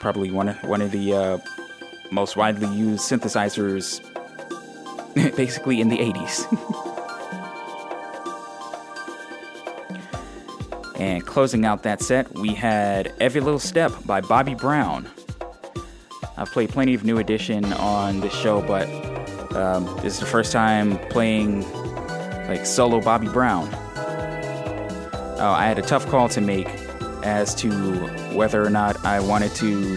S1: probably one of one of the uh, most widely used synthesizers, *laughs* basically in the 80s. *laughs* And closing out that set, we had Every Little Step by Bobby Brown. I've played plenty of New Edition on this show, but um, this is the first time playing like solo Bobby Brown. Uh, I had a tough call to make as to whether or not I wanted to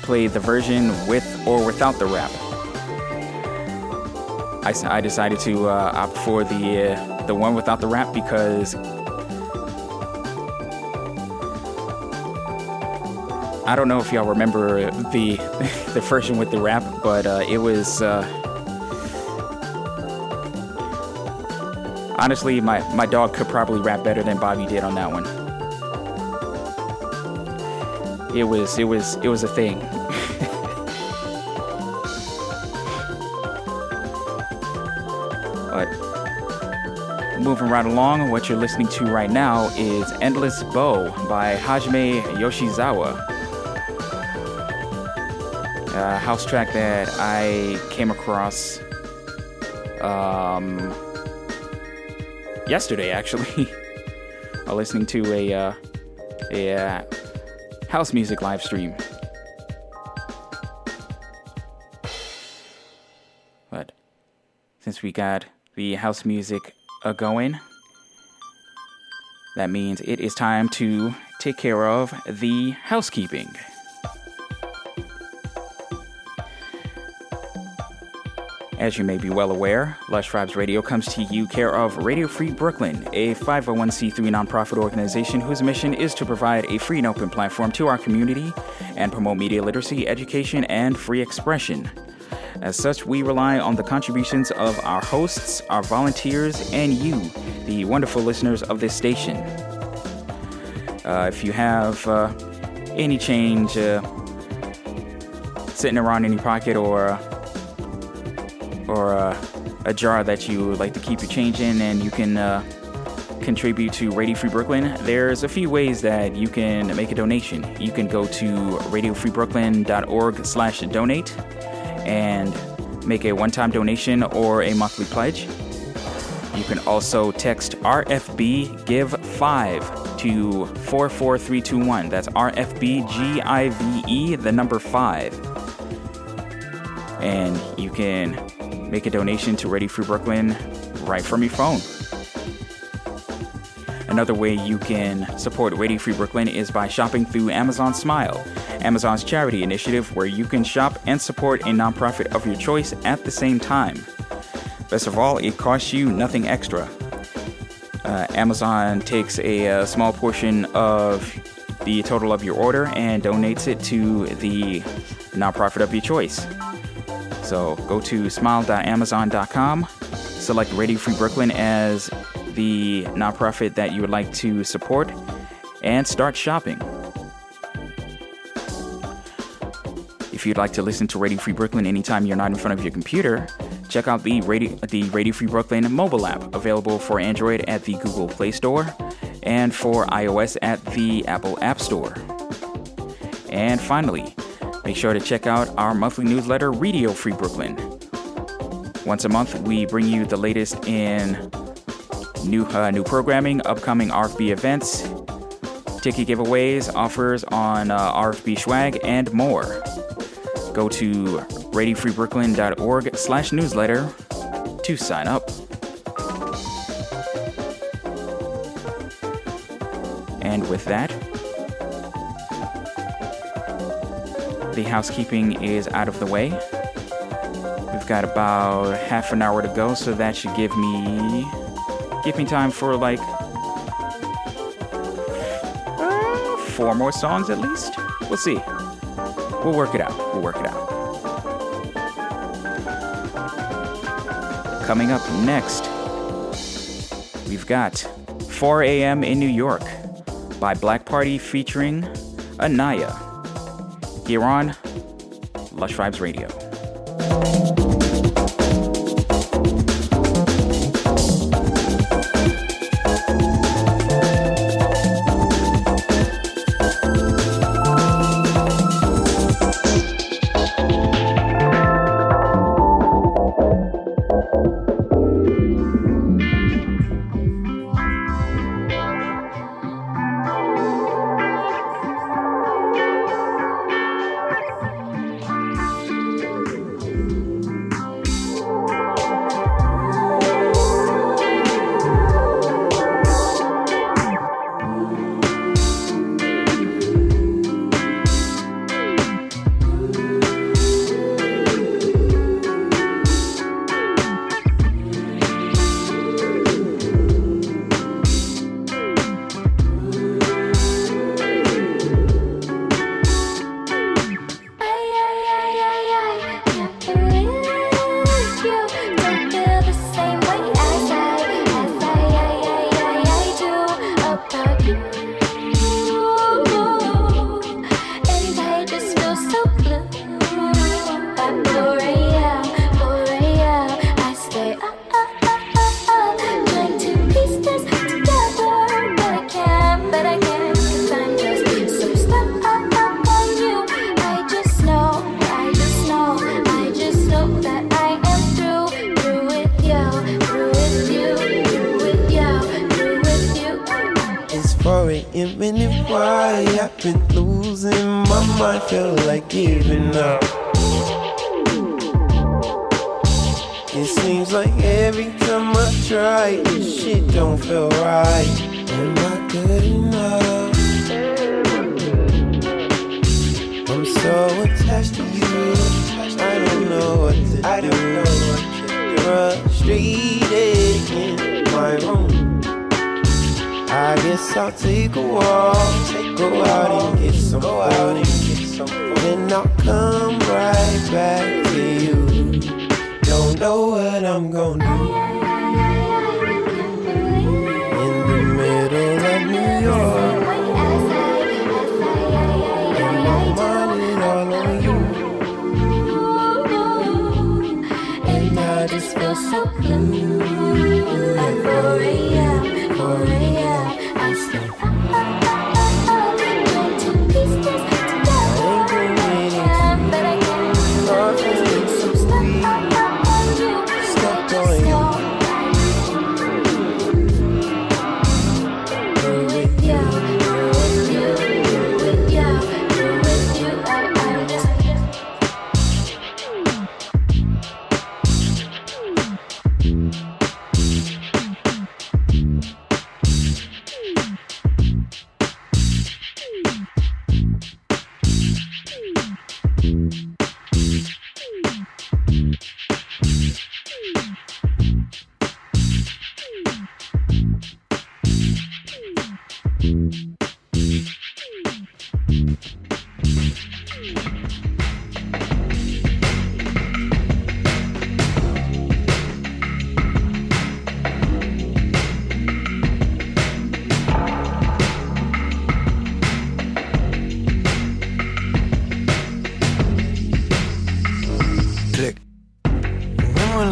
S1: play the version with or without the rap. I, I decided to uh, opt for the uh, the one without the rap because I don't know if y'all remember the *laughs* the version with the rap, but uh, it was uh, honestly my my dog could probably rap better than Bobby did on that one. It was it was it was a thing. Moving right along, what you're listening to right now is "Endless Bow" by Hajime Yoshizawa a house track that I came across um, yesterday, actually, *laughs* listening to a uh, a uh, house music live stream. But since we got the house music uh, going, That means it is time to take care of the housekeeping. As you may be well aware, Lush Vibes Radio comes to you care of Radio Free Brooklyn, a 501c3 nonprofit organization whose mission is to provide a free and open platform to our community and promote media literacy, education, and free expression. As such, we rely on the contributions of our hosts, our volunteers, and you, the wonderful listeners of this station. Uh, if you have uh, any change uh, sitting around in your pocket or or uh, a jar that you would like to keep your change in and you can uh, contribute to Radio Free Brooklyn, there's a few ways that you can make a donation. You can go to radiofreebrooklyn.org slash donate and make a one-time donation or a monthly pledge. You can also text RFB Give 5 to 44321. That's RFB G I V E, the number 5. And you can make a donation to Radio Free Brooklyn right from your phone. Another way you can support Radio Free Brooklyn is by shopping through Amazon Smile, Amazon's charity initiative where you can shop and support a nonprofit of your choice at the same time. Best of all, it costs you nothing extra. Uh, Amazon takes a, uh small portion of the total of your order and donates it to the nonprofit of your choice. So go to smile.amazon.com, select Radio Free Brooklyn as the nonprofit that you would like to support, and start shopping. If you'd like to listen to Radio Free Brooklyn anytime you're not in front of your computer, check out the Radio, the Radio Free Brooklyn mobile app, available for Android at the Google Play Store and for iOS at the Apple App Store. And finally, make sure to check out our monthly newsletter, Radio Free Brooklyn. Once a month, we bring you the latest in new uh, new programming, upcoming RFB events, ticket giveaways, offers on uh, RFB swag, and more. Go to radiofreebrooklyn.org slash newsletter to sign up. And with that, the housekeeping is out of the way. We've got about half an hour to go, so that should give me give me time for like uh, four more songs at least. We'll see. We'll work it out. We'll work it out. Coming up next, we've got 4 a.m. in New York by Black Party featuring Anajah. Here on Lush Vibes Radio.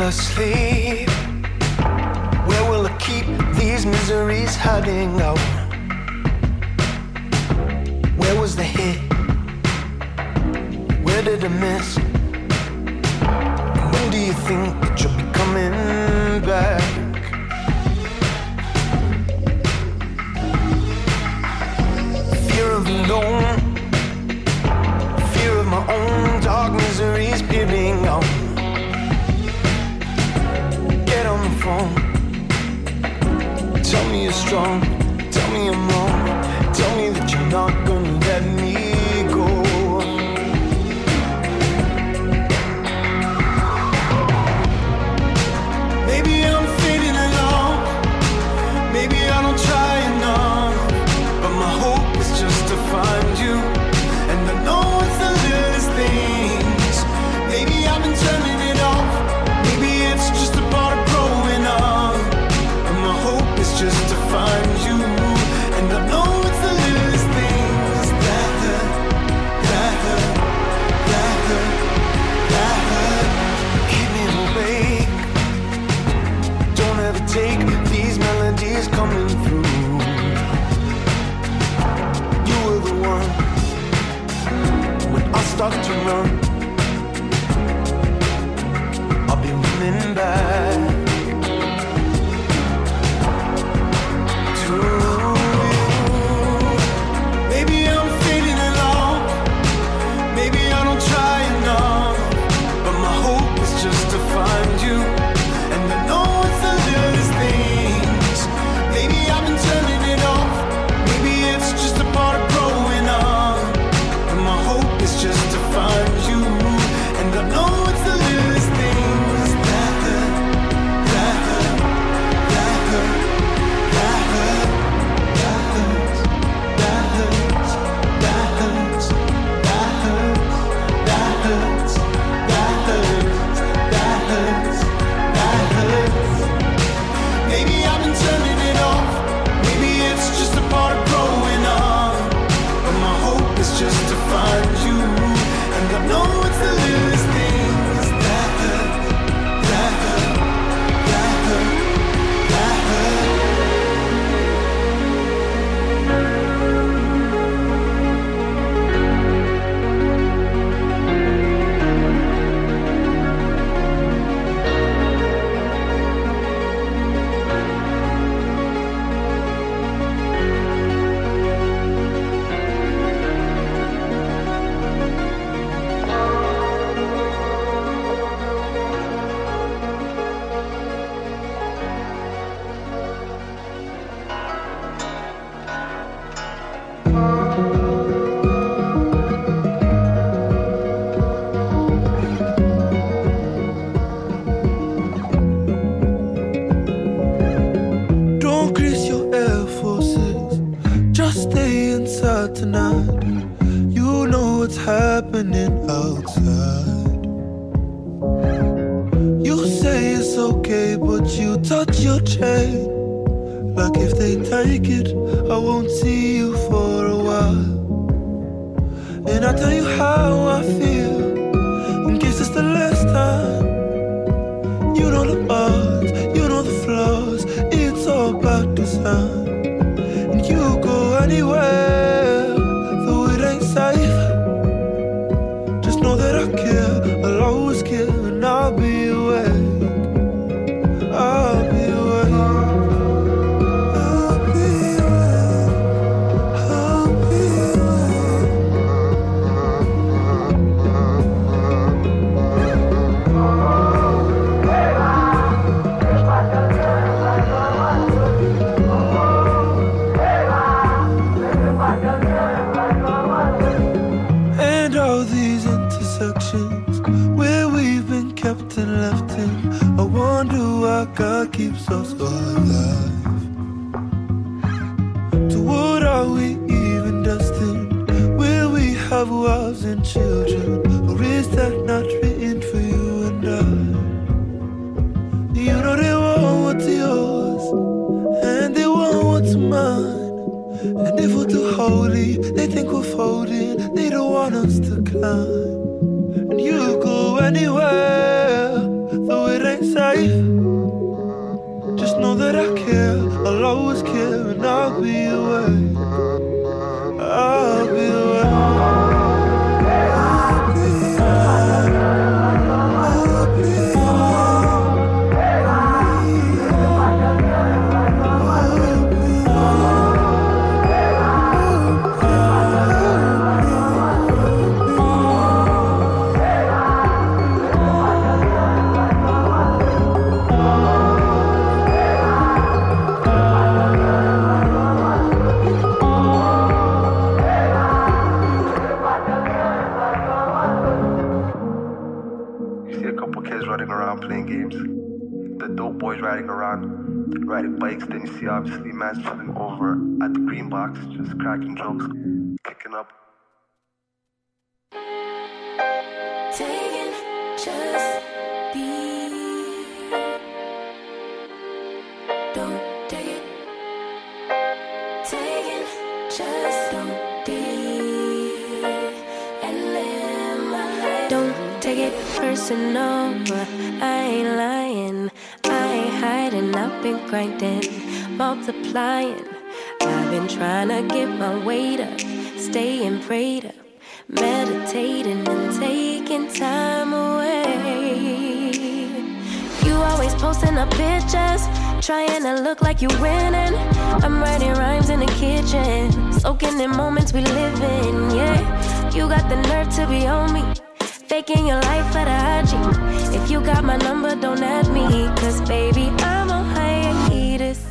S7: Asleep. Where will I keep these miseries hiding out? Where was the hit? Where did I miss? When do you think that you'll be coming back? Fear of alone. Tell me you're strong. Tell me I'm wrong. Tell me that you're not. To
S17: look like you're winning. I'm writing rhymes in the kitchen, soaking in moments we live in. Yeah, you got the nerve to be on me, faking your life for the IG. If you got my number, don't add me, cause baby, I'm on hiatus.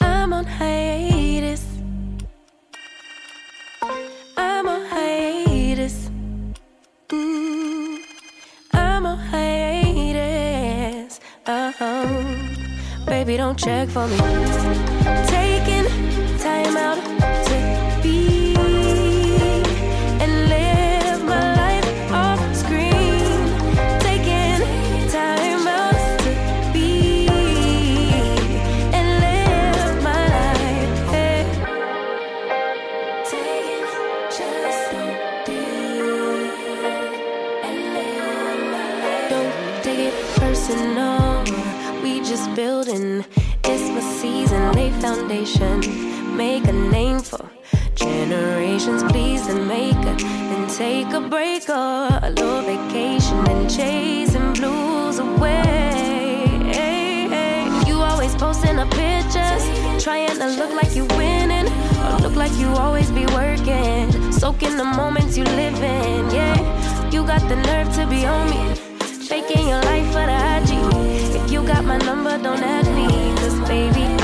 S17: I'm on hiatus. Don't check for me. Taking time out to be and live my life off screen. Taking time out to be and live my life. Hey. Taking just don't be and live my life. Don't take it personal. We just building. It's my season, lay foundation. Make a name for generations. Please and make a then take a break or a little vacation and chasing blues away. You always posting up pictures, trying to look like you winning or look like you always be working. Soaking the moments you live in. Yeah, you got the nerve to be on me. Faking your life for the IG. Got my number, don't add me. Cause baby,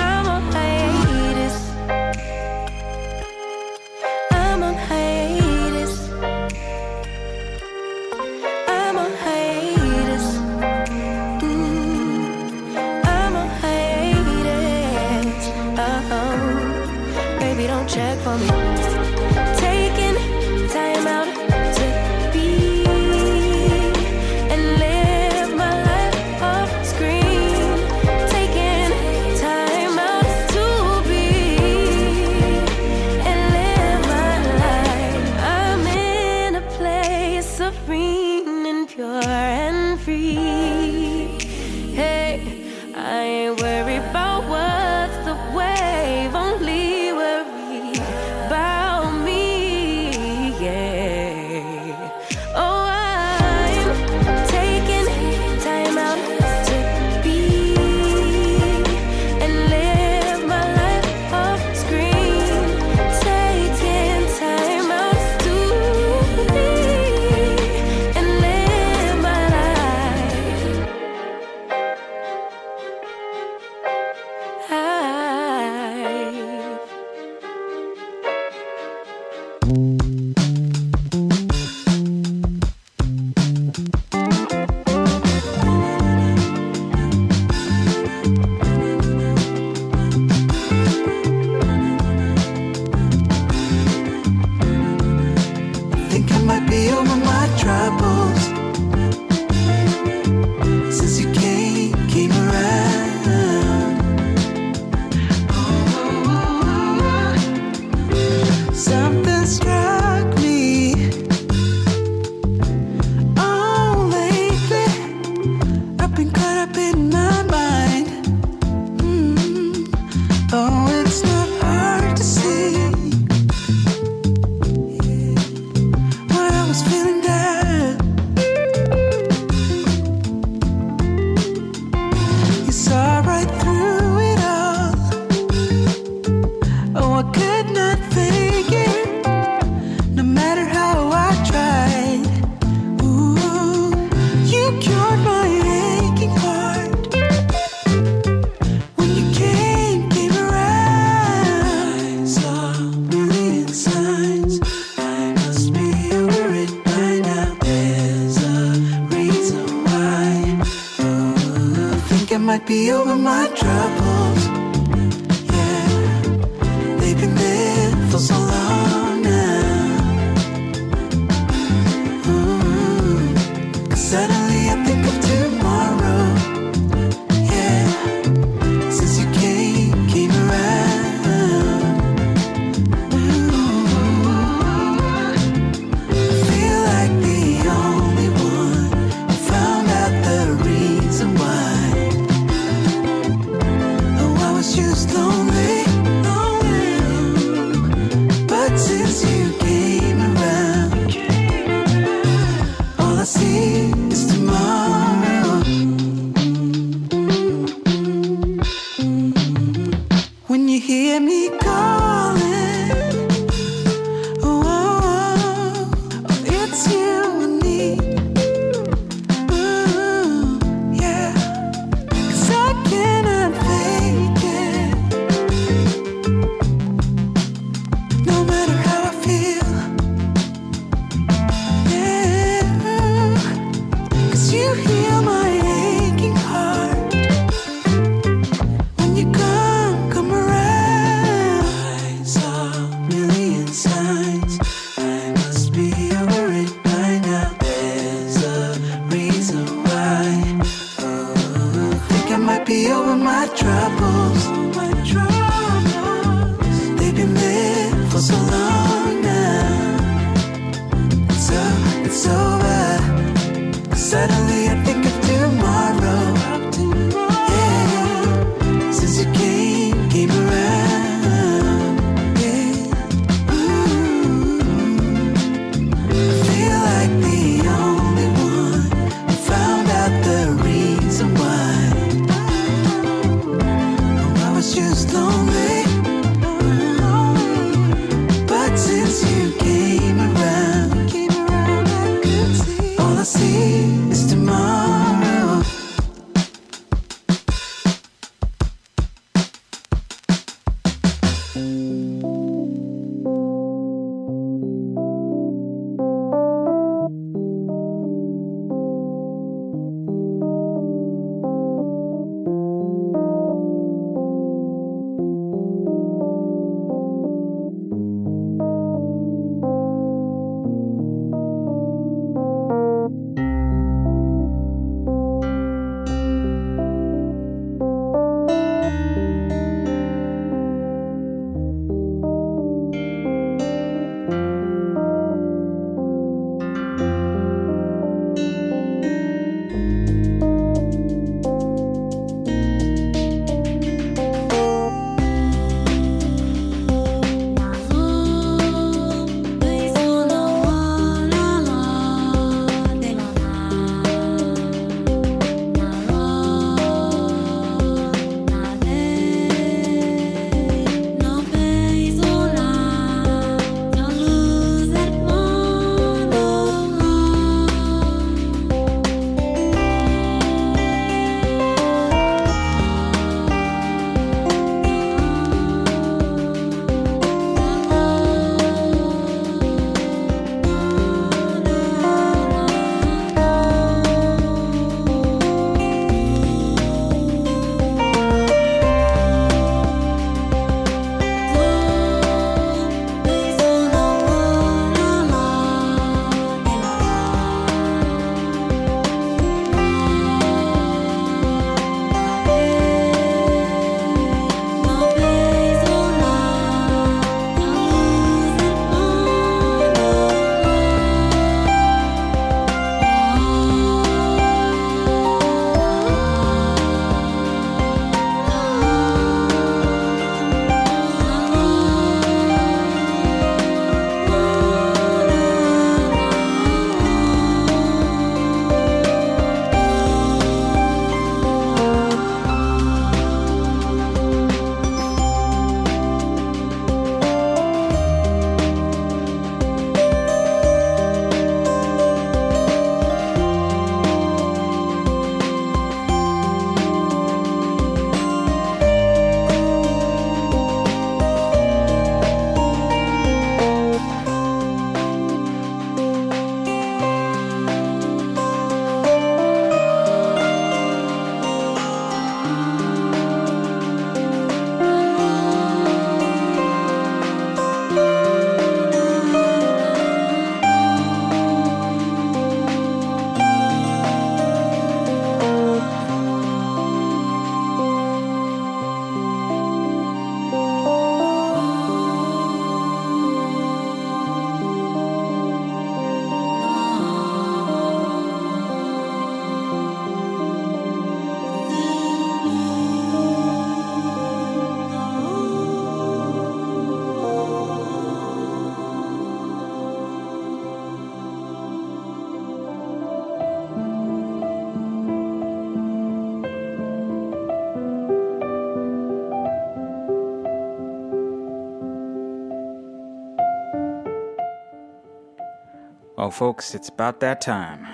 S1: folks, it's about that time.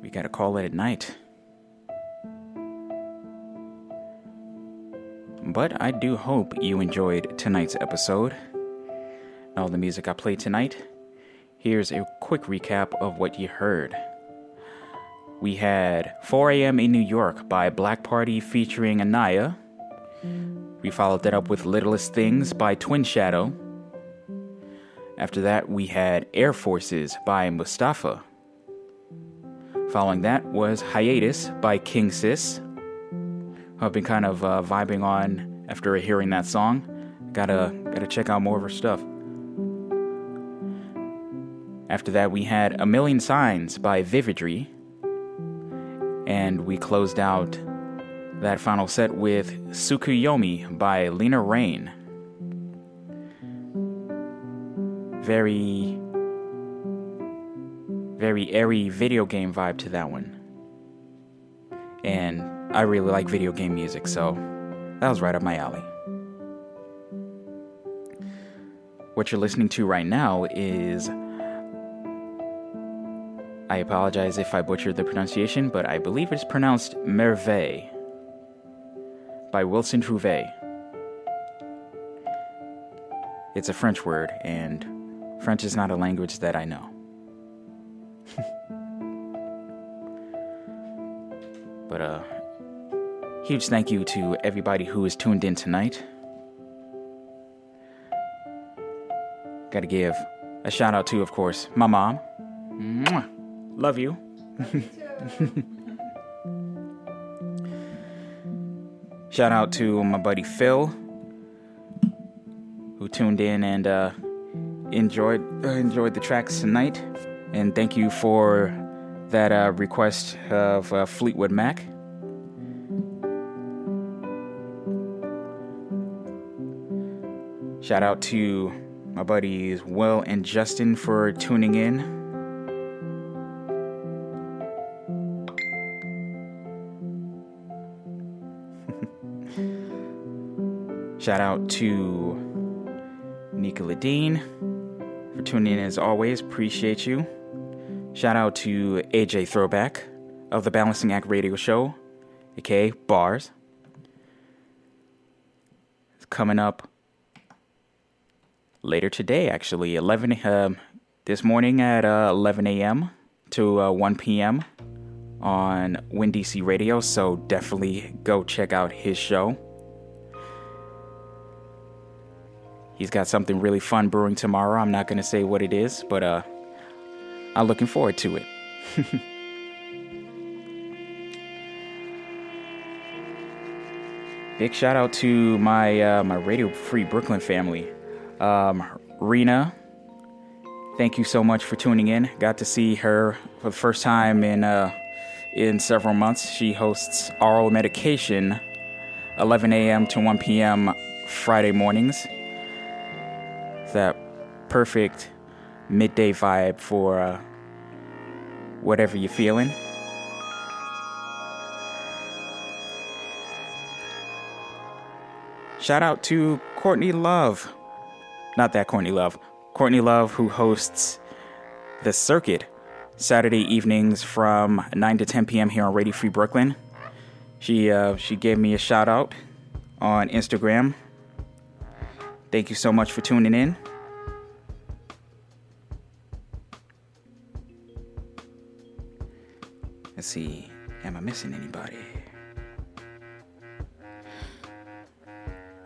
S1: We gotta call it at night. But I do hope you enjoyed tonight's episode. All the music I played tonight. Here's a quick recap of what you heard. We had 4 a.m. in New York by Black Party featuring Anajah. We followed that up with Littlest Things by Twin Shadow. After that, we had Air Forces by Mustafa. Following that was Hiatus by King Sis. I've been kind of uh, vibing on after hearing that song. Gotta gotta check out more of her stuff. After that, we had A Million Signs by Vividry. And we closed out that final set with Tsukuyomi by Lena Raine. Very, very airy video game vibe to that one. And I really like video game music, so that was right up my alley. What you're listening to right now is. I apologize if I butchered the pronunciation, but I believe it's pronounced Merveille by Wilson Trouvé. It's a French word, and French is not a language that I know. *laughs* but, uh, huge thank you to everybody who is tuned in tonight. Gotta give a shout out to, of course, my mom. Mwah. Love you. *laughs* Shout out to my buddy Phil, who tuned in and uh, enjoyed uh, enjoyed the tracks tonight. And thank you for that uh, request of uh, Fleetwood Mac. Shout out to my buddies Will and Justin for tuning in. *laughs* Shout out to Nicola Dean for tuning in as always. Appreciate you. Shout out to AJ Throwback of the Balancing Act Radio Show, aka Bars. It's coming up later today, actually, 11 um, this morning at uh, 11 a.m. to uh, 1 p.m. on WinDC Radio. So definitely go check out his show. He's got something really fun brewing tomorrow. I'm not going to say what it is, but uh, I'm looking forward to it. *laughs* Big shout out to my uh, my Radio Free Brooklyn family. Um, Rena, thank you so much for tuning in. Got to see her for the first time in uh, in several months. She hosts Oral Medication, 11 a.m. to 1 p.m. Friday mornings. That perfect midday vibe for uh, whatever you're feeling. Shout out to Courtney Love. Not that Courtney Love. Courtney Love, who hosts The Circuit Saturday evenings from 9 to 10 p.m. here on Radio Free Brooklyn. She, uh, she gave me a shout out on Instagram. Thank you so much for tuning in. Let's see. Am I missing anybody?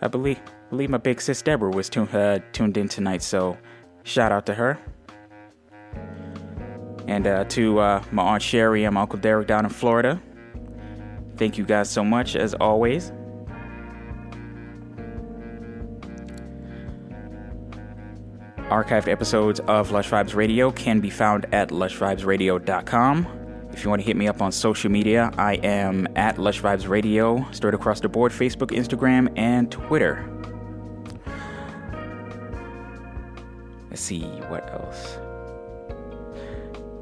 S1: I believe believe my big sis Deborah was tu- uh, tuned in tonight, so shout out to her. And uh, to uh, my aunt Sherry and my uncle Derek down in Florida. Thank you guys so much as always. Archived episodes of Lush Vibes Radio can be found at lushvibesradio.com. If you want to hit me up on social media, I am at Lush Vibes Radio, straight across the board Facebook, Instagram, and Twitter. Let's see what else.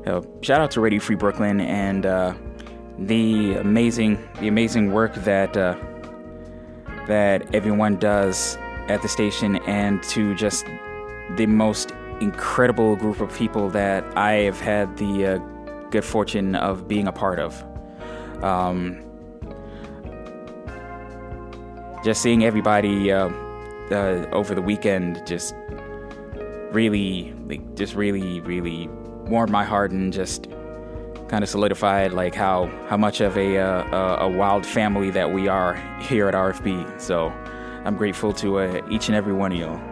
S1: Uh, shout out to Radio Free Brooklyn and uh, the amazing, the amazing work that uh, that everyone does at the station, and to just the most incredible group of people that I have had the uh, good fortune of being a part of. Um, just seeing everybody uh, uh, over the weekend just really, like, just really, really warmed my heart and just kind of solidified like how how much of a, uh, a a wild family that we are here at RFB. So I'm grateful to uh, each and every one of y'all.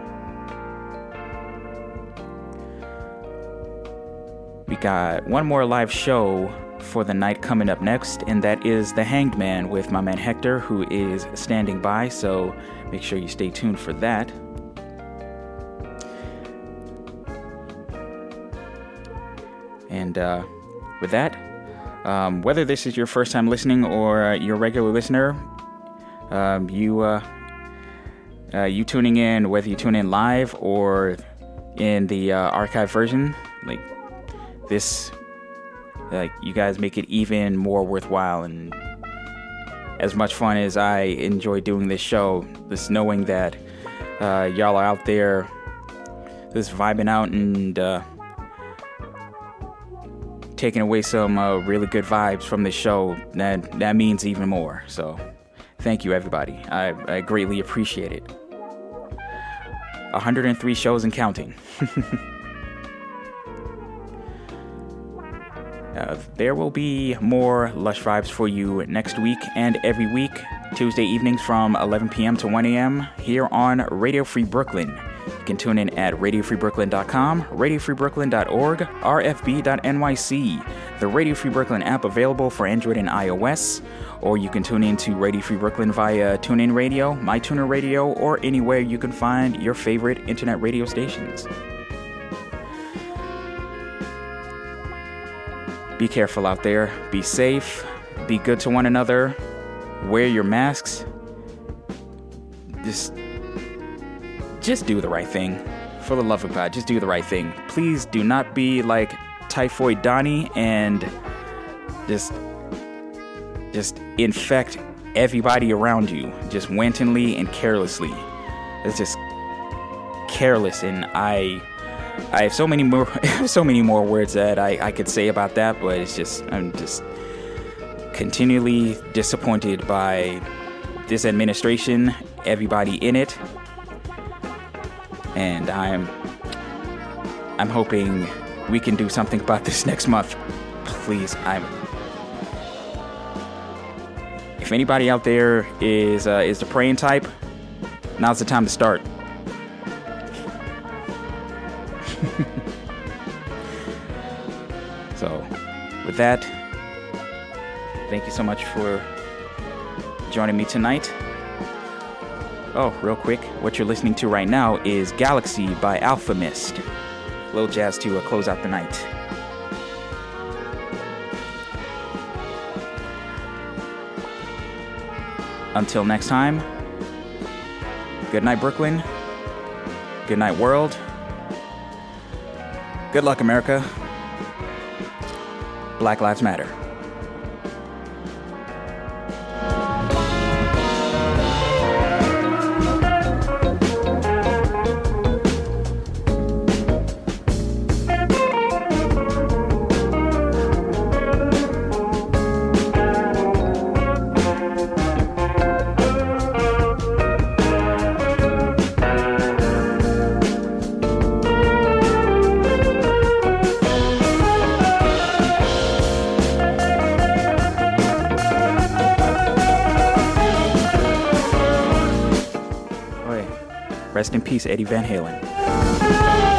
S1: We got one more live show for the night coming up next, and that is The Hanged Man with my man Hector, who is standing by. So make sure you stay tuned for that. And uh, with that, um, whether this is your first time listening or uh, you're regular listener, um, you uh, uh, you tuning in, whether you tune in live or in the uh, archive version, like this, like you guys make it even more worthwhile and as much fun as I enjoy doing this show. Just knowing that uh, y'all are out there, just vibing out and uh, taking away some uh, really good vibes from the show, that that means even more. So, thank you, everybody. I, I greatly appreciate it. 103 shows and counting. *laughs* Uh, there will be more Lush Vibes for you next week and every week, Tuesday evenings from 11 p.m. to 1 a.m. here on Radio Free Brooklyn. You can tune in at radiofreebrooklyn.com, radiofreebrooklyn.org, rfb.nyc, the Radio Free Brooklyn app available for Android and iOS, or you can tune in to Radio Free Brooklyn via TuneIn Radio, MyTuner Radio, or anywhere you can find your favorite internet radio stations. Be careful out there. Be safe. Be good to one another. Wear your masks. Just just do the right thing. For the love of God, just do the right thing. Please do not be like Typhoid Donnie and just just infect everybody around you just wantonly and carelessly. It's just careless and I I have so many more *laughs* so many more words that I, I could say about that, but it's just I'm just continually disappointed by this administration, everybody in it. And I'm I'm hoping we can do something about this *laughs* next month. Please, I'm if anybody out there is uh, is the praying type, now's the time to start. *laughs* so, with that, thank you so much for joining me tonight. Oh, real quick, what you're listening to right now is Galaxy by Alfa Mist. Little jazz to uh, close out the night. Until next time, good night, Brooklyn. Good night, world. Good luck, America. Black Lives Matter. Peace, Eddie Van Halen.